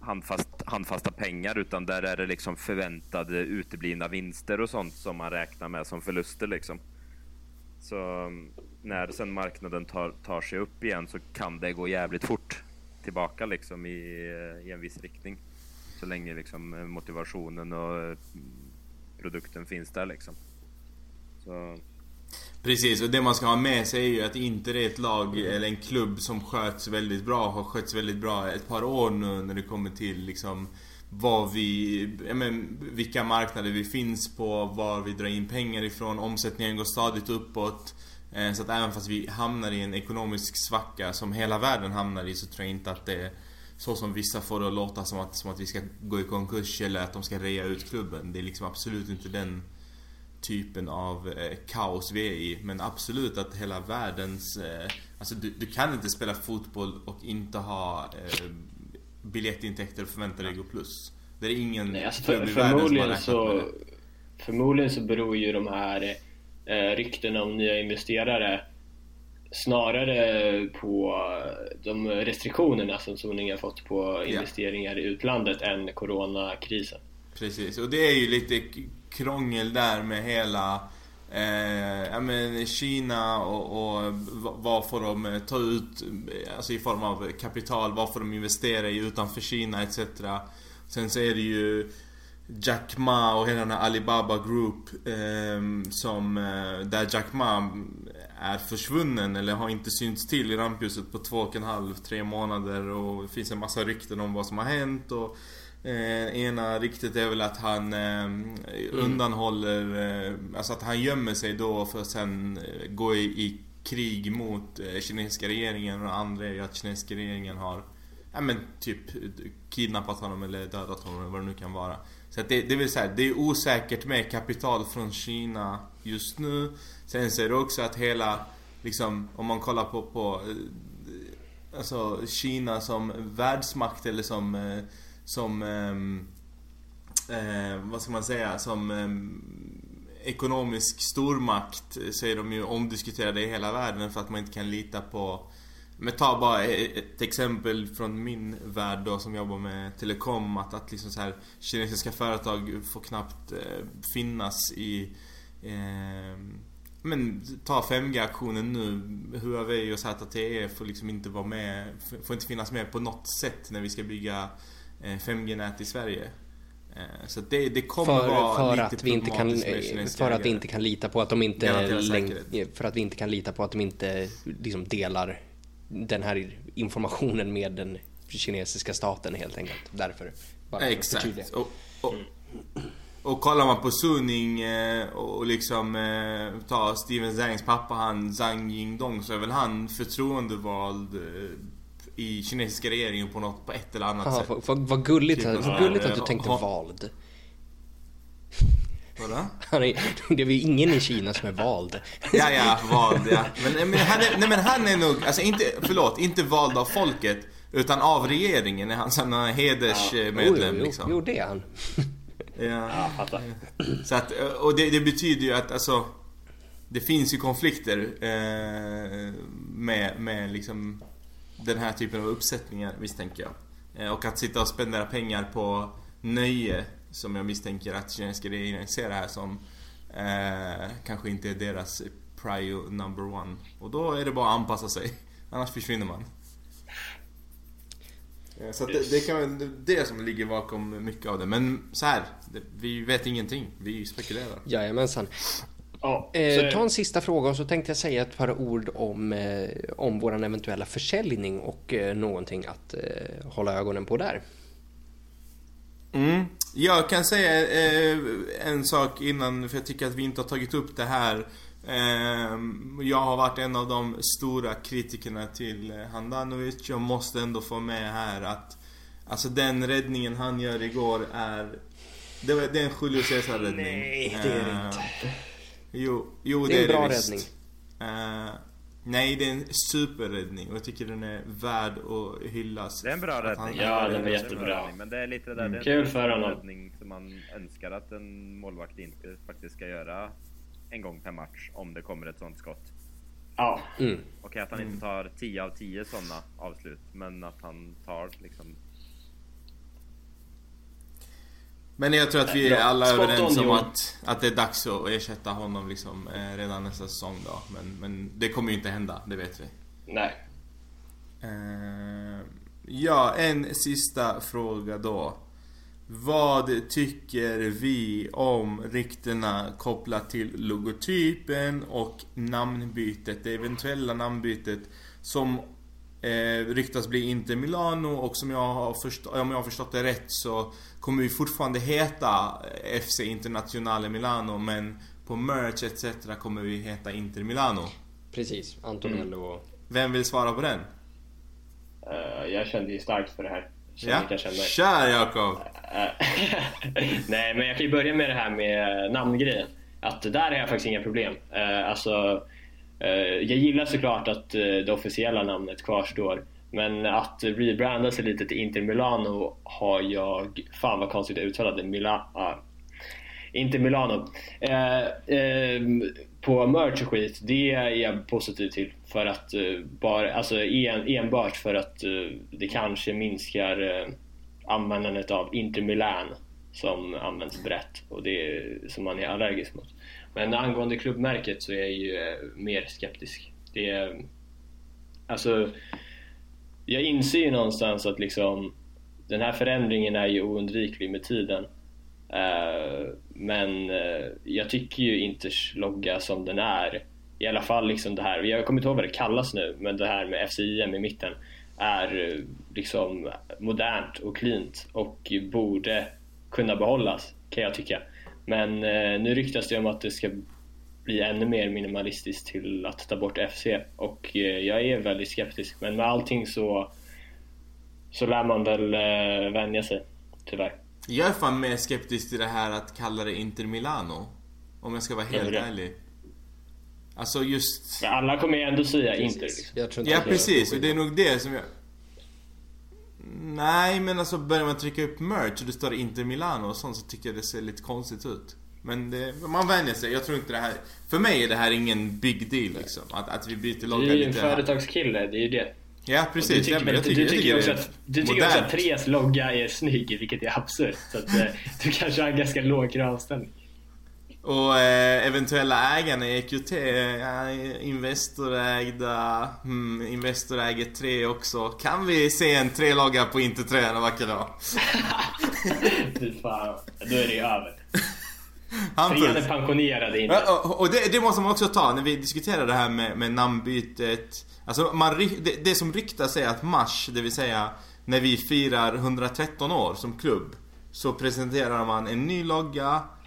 handfast, handfasta pengar utan där är det liksom förväntade uteblivna vinster och sånt som man räknar med som förluster liksom. Så när sen marknaden tar, tar sig upp igen så kan det gå jävligt fort tillbaka liksom i, i en viss riktning. Så länge liksom eh, motivationen och eh, produkten finns där liksom. Så Precis, och det man ska ha med sig är ju att inte det är ett lag eller en klubb som sköts väldigt bra, har skötts väldigt bra ett par år nu när det kommer till liksom vad vi, men, vilka marknader vi finns på, var vi drar in pengar ifrån, omsättningen går stadigt uppåt. Eh, så att även fast vi hamnar i en ekonomisk svacka som hela världen hamnar i så tror jag inte att det är så som vissa får det att låta som att, som att vi ska gå i konkurs eller att de ska reja ut klubben. Det är liksom absolut inte den typen av eh, kaos vi är i. Men absolut att hela världens... Eh, alltså du, du, kan inte spela fotboll och inte ha eh, biljettintäkter och förvänta dig gå plus. Det är ingen Nej, alltså för, förmodligen så, Förmodligen så beror ju de här eh, ryktena om nya investerare snarare på de restriktionerna som Soning har fått på investeringar i utlandet än coronakrisen. Precis, och det är ju lite krångel där med hela eh, ja, men Kina och, och vad får de eh, ta ut alltså i form av kapital, vad får de investera i utanför Kina etc. Sen så är det ju Jack Ma och hela den här Alibaba Group eh, som, eh, där Jack Ma är försvunnen eller har inte synts till i rampljuset på två och en halv, tre månader och det finns en massa rykten om vad som har hänt och Eh, ena riktigt är väl att han eh, undanhåller, eh, alltså att han gömmer sig då för att sen eh, gå i, i krig mot eh, kinesiska regeringen och andra är ju att kinesiska regeringen har Ja men typ kidnappat honom eller dödat honom eller vad det nu kan vara. Så att det, det vill säga, det är osäkert med kapital från Kina just nu. Sen så är det också att hela, liksom om man kollar på, på eh, Alltså Kina som världsmakt eller som eh, som eh, eh, vad ska man säga, som eh, ekonomisk stormakt så är de ju omdiskuterade i hela världen för att man inte kan lita på men ta bara e, e, ett exempel från min värld då som jobbar med telekom att, att liksom så här, kinesiska företag får knappt eh, finnas i eh, men ta 5G-aktionen nu. Huawei och ZTE får liksom inte vara med, får inte finnas med på något sätt när vi ska bygga 5G-nät eh, i Sverige. Eh, så det, det kommer för, vara för lite att vi inte kan, För att vi inte kan lita på att de inte För att vi inte kan lita på att de inte liksom delar den här informationen med den kinesiska staten helt enkelt. Därför. Bara Exakt. Och, och, och kollar man på Suning eh, och liksom ta Steven Zangs pappa han Zhang Yingdong så är väl han förtroendevald i kinesiska regeringen på något, på ett eller annat Aha, sätt. Vad, vad, vad gulligt, typ, vad gulligt att du tänkte ha, vald. Vadå? Det är ju ingen i Kina som är vald. Ja, ja, vald ja. Men, men, han, är, nej, men han är nog, alltså inte, förlåt, inte vald av folket. Utan av regeringen är han sån hedersmedlem ja. liksom. Jo, det är han. Ja, ja Så att, och det, det, betyder ju att alltså Det finns ju konflikter eh, med, med liksom den här typen av uppsättningar misstänker jag. Eh, och att sitta och spendera pengar på nöje som jag misstänker att kinesiska regeringen ser det här som eh, kanske inte är deras prio number one. Och då är det bara att anpassa sig. Annars försvinner man. Eh, så det, det kan vara det som ligger bakom mycket av det. Men så här, vi vet ingenting. Vi spekulerar. Jajamensan. Ja, eh, ta en sista fråga och så tänkte jag säga ett par ord om, eh, om vår eventuella försäljning och eh, någonting att eh, hålla ögonen på där. Mm. Jag kan säga eh, en sak innan, för jag tycker att vi inte har tagit upp det här. Eh, jag har varit en av de stora kritikerna till Handanovic. Jag måste ändå få med här att Alltså den räddningen han gör igår är Det, det är en Julio Cesar-räddning. Nej, det är det inte. Jo, jo det, det är en bra det räddning. Uh, nej, det är en superräddning och jag tycker den är värd att hyllas. Det är en bra räddning. Ja, den är jättebra. Men det är lite det där, mm. det är en räddning som man önskar att en målvakt inte faktiskt ska göra en gång per match om det kommer ett sånt skott. Ja. Mm. Okej att han inte tar 10 av 10 sådana avslut, men att han tar liksom Men jag tror att vi är alla Spot överens om att, att det är dags att ersätta honom liksom, eh, redan nästa säsong då. Men, men det kommer ju inte hända, det vet vi. Nej. Eh, ja, en sista fråga då. Vad tycker vi om ryktena kopplat till logotypen och namnbytet, det eventuella namnbytet som eh, ryktas bli Inter Milano och som jag har förstått, om jag har förstått det rätt så kommer vi fortfarande heta FC Internationale Milano men på merch etc kommer vi heta Inter Milano. Precis, Antonello och... Vem vill svara på den? Uh, jag kände ju starkt för det här. Ja, kör Jakob! Nej, men jag kan ju börja med det här med namngrejen. Att där har jag faktiskt inga problem. Uh, alltså, Eh, jag gillar såklart att eh, det officiella namnet kvarstår. Men att rebranda sig lite till Inter Milano har jag... Fan vad konstigt jag uttalade Mila, ah, Inter Milano. Eh, ehm, på merch och skit, det är jag positiv till. För att bara, alltså en, enbart för att det kanske minskar användandet av Inter Milan som används brett och det som man är allergisk mot. Men angående klubbmärket så är jag ju eh, mer skeptisk. Det är, alltså, jag inser ju någonstans att liksom den här förändringen är ju oundviklig med tiden. Uh, men uh, jag tycker ju Inters logga som den är, i alla fall liksom det här, jag kommer inte ihåg vad det kallas nu, men det här med FCIM i mitten är liksom modernt och cleant och borde kunna behållas kan jag tycka. Men eh, nu ryktas det om att det ska bli ännu mer minimalistiskt till att ta bort FC och eh, jag är väldigt skeptisk men med allting så så lär man väl eh, vänja sig tyvärr. Jag är fan mer skeptisk till det här att kalla det Inter Milano. Om jag ska vara helt ärlig. Alltså just... Men alla kommer ju ändå säga Inter. Liksom. ja precis, och det är nog det som jag... Nej men alltså börjar man trycka upp merch och det står Inter Milano och sånt så tycker jag det ser lite konstigt ut. Men det, man vänjer sig. Jag tror inte det här... För mig är det här ingen big deal liksom. Att, att vi byter logga lite. Du är ju en företagskille, det är ju det. Ja precis. Du tycker, jag, tycker, du tycker, också att, du tycker också att Tres logga är snygg, vilket är absurt. Så att eh, du kanske har en ganska låg kravställning. Och eh, eventuella ägarna i EQT, ja, Investorägda, hmm, Investor äger 3 också. Kan vi se en trelogga på Inte en vacker dag? Fy fan, då är det över. Trean är pensionerad inte. Och, och det, det, måste man också ta när vi diskuterar det här med, med namnbytet. Alltså man, det, det som ryktas är att mars, det vill säga när vi firar 113 år som klubb. Så presenterar man en ny logga eh,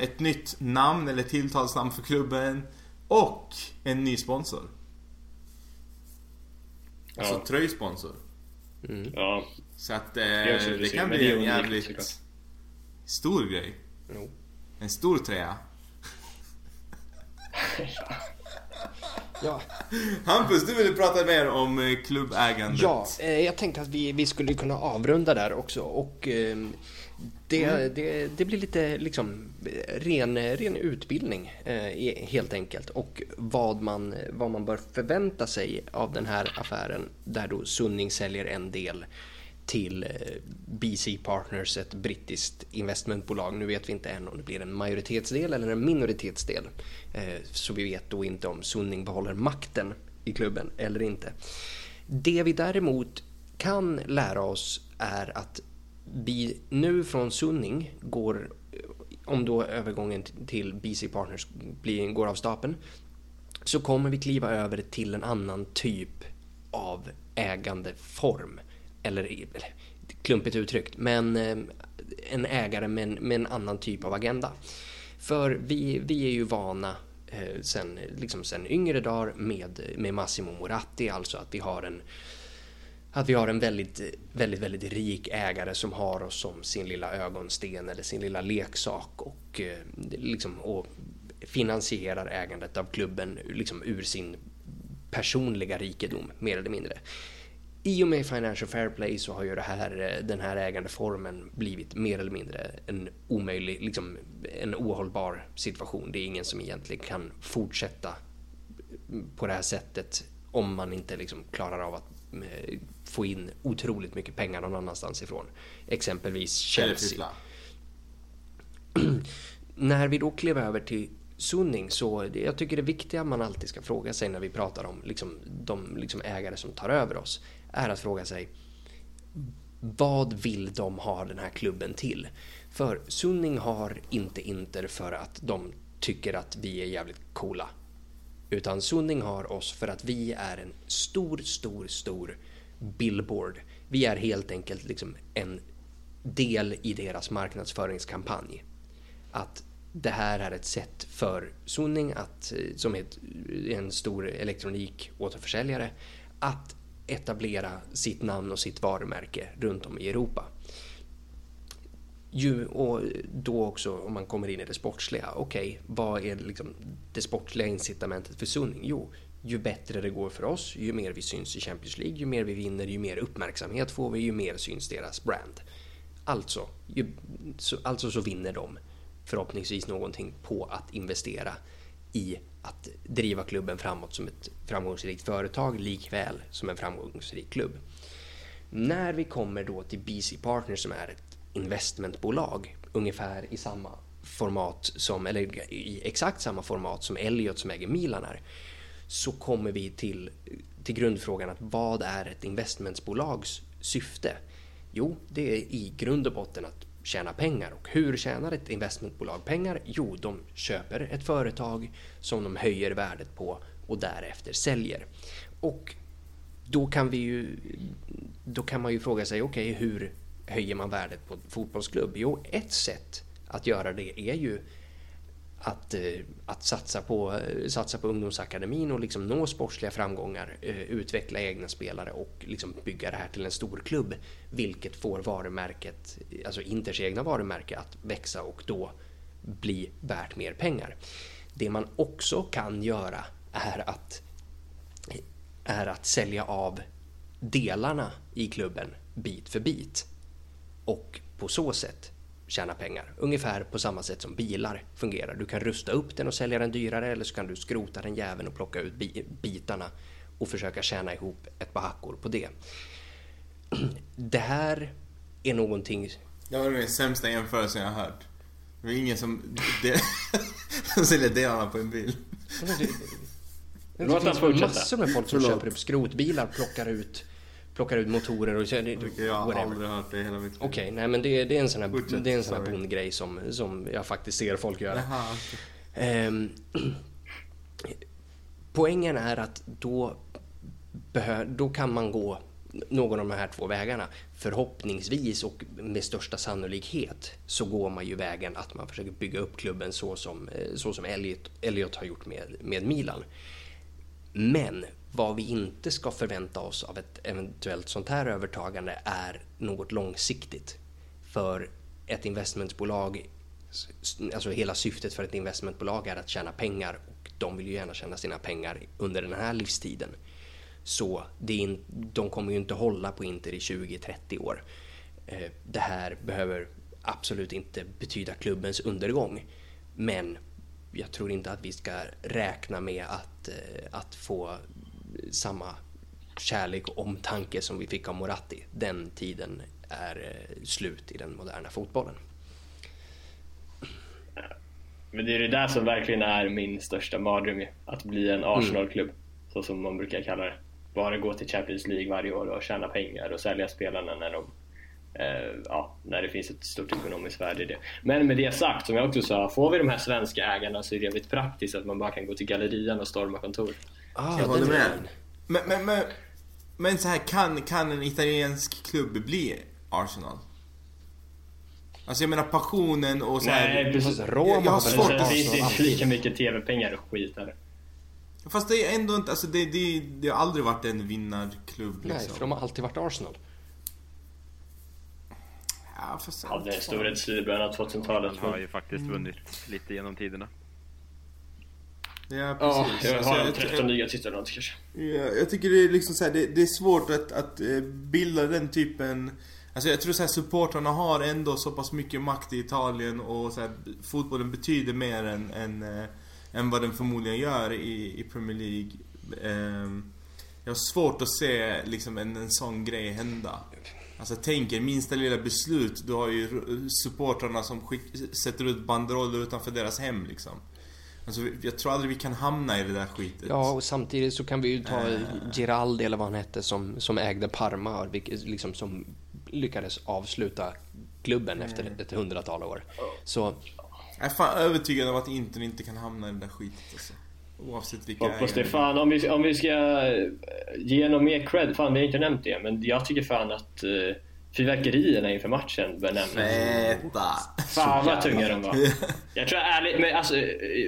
ett nytt namn eller tilltalsnamn för klubben och en ny sponsor. Ja. Alltså tröjsponsor. Mm. Ja. Så att eh, det, det kan bli en jävligt stor grej. Jo. En stor träa. ja. Hampus, du ville prata mer om eh, klubbägandet. Ja, eh, jag tänkte att vi, vi skulle kunna avrunda där också och eh, det, mm. det, det, blir lite liksom ren, ren utbildning eh, helt enkelt och vad man, vad man bör förvänta sig av den här affären där då Sunning säljer en del till eh, BC Partners, ett brittiskt investmentbolag. Nu vet vi inte än om det blir en majoritetsdel eller en minoritetsdel. Eh, så vi vet då inte om Sunning behåller makten i klubben eller inte. Det vi däremot kan lära oss är att vi nu från Sunning går, om då övergången till BC Partners blir, går av stapeln, så kommer vi kliva över till en annan typ av ägandeform. Eller, klumpigt uttryckt, men eh, en ägare med en, med en annan typ av agenda. För vi, vi är ju vana eh, sen, liksom sen yngre dagar med, med Massimo Moratti, alltså att vi har en att vi har en väldigt, väldigt, väldigt rik ägare som har oss som sin lilla ögonsten eller sin lilla leksak och, eh, liksom, och finansierar ägandet av klubben liksom, ur sin personliga rikedom, mer eller mindre. I och med Financial Fair Play så har ju det här, eh, den här ägandeformen blivit mer eller mindre en omöjlig, liksom en ohållbar situation. Det är ingen som egentligen kan fortsätta på det här sättet om man inte liksom klarar av att eh, få in otroligt mycket pengar någon annanstans ifrån. Exempelvis Chelsea. när vi då klev över till Sunning så jag tycker det viktiga man alltid ska fråga sig när vi pratar om liksom, de liksom ägare som tar över oss är att fråga sig vad vill de ha den här klubben till? För Sunning har inte Inter för att de tycker att vi är jävligt coola. Utan Sunning har oss för att vi är en stor, stor, stor billboard. Vi är helt enkelt liksom en del i deras marknadsföringskampanj. Att det här är ett sätt för Sunning, att, eh, som är eh, en stor elektronikåterförsäljare, att etablera sitt namn och sitt varumärke runt om i Europa. Ju, och då också om man kommer in i det sportsliga, okej, okay, vad är liksom det sportsliga incitamentet för Sunning? Jo, ju bättre det går för oss, ju mer vi syns i Champions League, ju mer vi vinner, ju mer uppmärksamhet får vi, ju mer syns deras brand. Alltså, ju, så, alltså så vinner de förhoppningsvis någonting på att investera i att driva klubben framåt som ett framgångsrikt företag likväl som en framgångsrik klubb. När vi kommer då till BC Partners som är ett investmentbolag ungefär i samma format som, eller i exakt samma format som Elliot som äger Milan är, så kommer vi till, till grundfrågan att vad är ett investmentsbolags syfte? Jo, det är i grund och botten att tjäna pengar. Och hur tjänar ett investmentbolag pengar? Jo, de köper ett företag som de höjer värdet på och därefter säljer. Och då kan, vi ju, då kan man ju fråga sig, okej, okay, hur höjer man värdet på en fotbollsklubb? Jo, ett sätt att göra det är ju att, eh, att satsa, på, eh, satsa på ungdomsakademin och liksom nå sportsliga framgångar, eh, utveckla egna spelare och liksom bygga det här till en stor klubb, vilket får varumärket, alltså Inters egna varumärke att växa och då bli värt mer pengar. Det man också kan göra är att, är att sälja av delarna i klubben bit för bit och på så sätt tjäna pengar. Ungefär på samma sätt som bilar fungerar. Du kan rusta upp den och sälja den dyrare eller så kan du skrota den jäveln och plocka ut bitarna och försöka tjäna ihop ett par hackor på det. Det här är någonting... Det var den sämsta jämförelsen jag har hört. Det var ingen som, säljer delarna på en bil. Det, det, det finns massor med folk som Förlåt. köper upp skrotbilar, plockar ut plockar ut motorer och... Det, jag har aldrig hört det hela mitt liv. Okej, okay, nej men det, det, är en sån här, det är en sån här bondgrej som, som jag faktiskt ser folk göra. Jaha, okay. um, poängen är att då, då kan man gå någon av de här två vägarna. Förhoppningsvis och med största sannolikhet så går man ju vägen att man försöker bygga upp klubben så som, eh, så som Elliot, Elliot har gjort med, med Milan. Men vad vi inte ska förvänta oss av ett eventuellt sånt här övertagande är något långsiktigt. För ett investmentbolag, alltså hela syftet för ett investmentbolag är att tjäna pengar och de vill ju gärna tjäna sina pengar under den här livstiden. Så det är, de kommer ju inte hålla på Inter i 20-30 år. Eh, det här behöver absolut inte betyda klubbens undergång. Men jag tror inte att vi ska räkna med att, eh, att få samma kärlek och omtanke som vi fick av Moratti. Den tiden är eh, slut i den moderna fotbollen. Men det är det där som verkligen är min största mardröm Att bli en Arsenal-klubb, mm. så som man brukar kalla det. Bara gå till Champions League varje år och tjäna pengar och sälja spelarna när de eh, ja, när det finns ett stort ekonomiskt värde i det. Men med det sagt, som jag också sa, får vi de här svenska ägarna så är det väldigt praktiskt att man bara kan gå till gallerian och storma kontor. Ah, jag håller med. Men, men, men, men så här, kan, kan en italiensk klubb bli Arsenal? Alltså jag menar passionen och så här, Nej precis, Roma jag, jag har svårt. Det finns inte lika mycket TV-pengar och skit där. Fast det är ändå inte, alltså det, det, det har aldrig varit en vinnarklubb liksom. Nej, för de har alltid varit Arsenal. Ja, fast... Hade en storhetstid i början av 2000-talet. De har ju faktiskt vunnit lite genom tiderna. Ja, precis. Ja, jag har alltså, 13 ligatitlar kanske. Ja, jag tycker det är liksom så här, det, det, är svårt att, att eh, bilda den typen Alltså jag tror så här, supportrarna har ändå så pass mycket makt i Italien och så här, fotbollen betyder mer än, än, äh, än vad den förmodligen gör i, i Premier League. Äh, jag har svårt att se liksom en, en sån grej hända. Alltså tänk er minsta lilla beslut. Du har ju supportrarna som skick, sätter ut banderoller utanför deras hem liksom. Alltså, jag tror aldrig vi kan hamna i det där skitet. Ja, och samtidigt så kan vi ju ta äh... Giraldi eller vad han hette som, som ägde Parma, vilket, liksom, som lyckades avsluta klubben mm. efter ett hundratal år. Så... Jag är fan övertygad om att Inter inte kan hamna i den där skiten alltså. Oavsett vilka Hoppas det. Fan, om vi, om vi ska ge någon mer cred, fan vi har inte nämnt det, men jag tycker fan att uh, fyrverkerierna inför matchen bör nämnas. Feta! Fan vad tunga de var. Jag tror ärligt, men alltså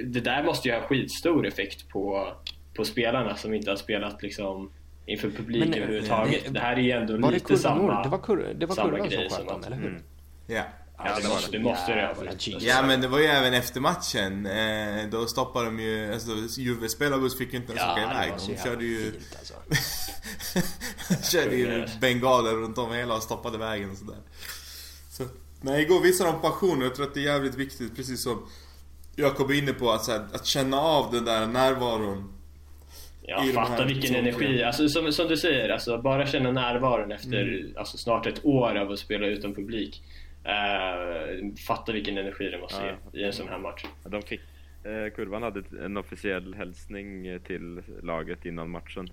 det där måste ju ha skitstor effekt på, på spelarna som inte har spelat liksom inför publik men, överhuvudtaget. Det, det här är ju ändå lite det samma Det var, kur, det var kurvan som sköt dem, eller hur? Mm. Ja. Ja, det, måste, det måste det ha Ja men det var ju även efter matchen. Eh, då stoppade de ju, alltså Juve spelarbuss fick ju inte ens ja, åka iväg. De körde ju... Alltså. körde ju bengaler runt om hela och stoppade vägen och sådär. Så, nej, igår visade de passion jag tror att det är jävligt viktigt, precis som Jakob är inne på, att, här, att känna av den där närvaron. Ja, fatta vilken energi. Alltså, som, som du säger, alltså, bara känna närvaron efter mm. alltså, snart ett år av att spela utan publik. Uh, fatta vilken energi det måste ja, ge i en sån här match. De fick, eh, kurvan hade en officiell hälsning till laget innan matchen.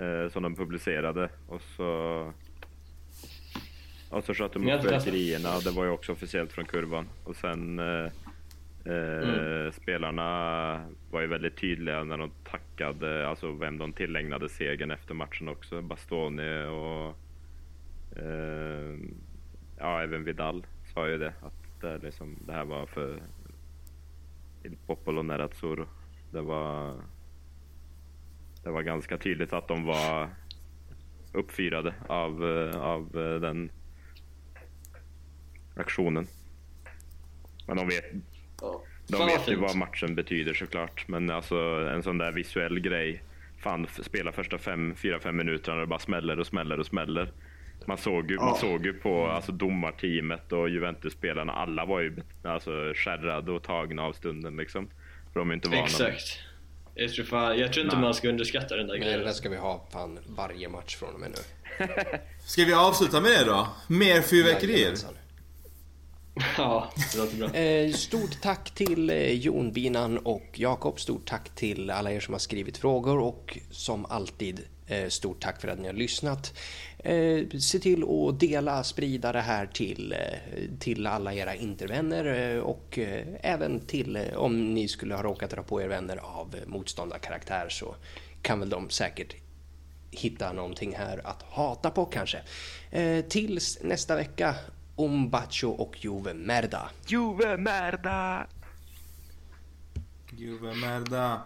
Eh, som de publicerade och så och så sköt de upp fyrverkerierna, det var ju också officiellt från kurvan. Och sen eh, eh, mm. spelarna var ju väldigt tydliga när de tackade, alltså vem de tillägnade segern efter matchen också. Bastoni och eh, ja, även Vidal sa ju det, att det, liksom, det här var för Il Popolo Nerazzurro. Det var, det var ganska tydligt att de var uppfyrade av, av den aktionen. Men de vet, de vet ju vad matchen betyder såklart. Men alltså en sån där visuell grej. Fan, spela första 4-5 minuterna och det bara smäller och smäller och smäller. Man såg ju, man såg ju på alltså, domarteamet och Juventus-spelarna, alla var ju alltså, skärrade och tagna av stunden liksom. För de är inte vana. Exakt. Jag tror, fan, jag tror inte Nej. man ska underskatta den där grejen. Det ska vi ha fan varje match från och med nu. ska vi avsluta med det då? Mer fyrverkerier? Ja, det låter bra. Eh, stort tack till eh, Jon Binan och Jakob. Stort tack till alla er som har skrivit frågor och som alltid eh, stort tack för att ni har lyssnat. Se till att dela, sprida det här till, till alla era intervänner och även till om ni skulle ha råkat dra på er vänner av motståndarkaraktär så kan väl de säkert hitta någonting här att hata på kanske. Tills nästa vecka om Baccio och Juve Merda. Juve Merda! Juve Merda!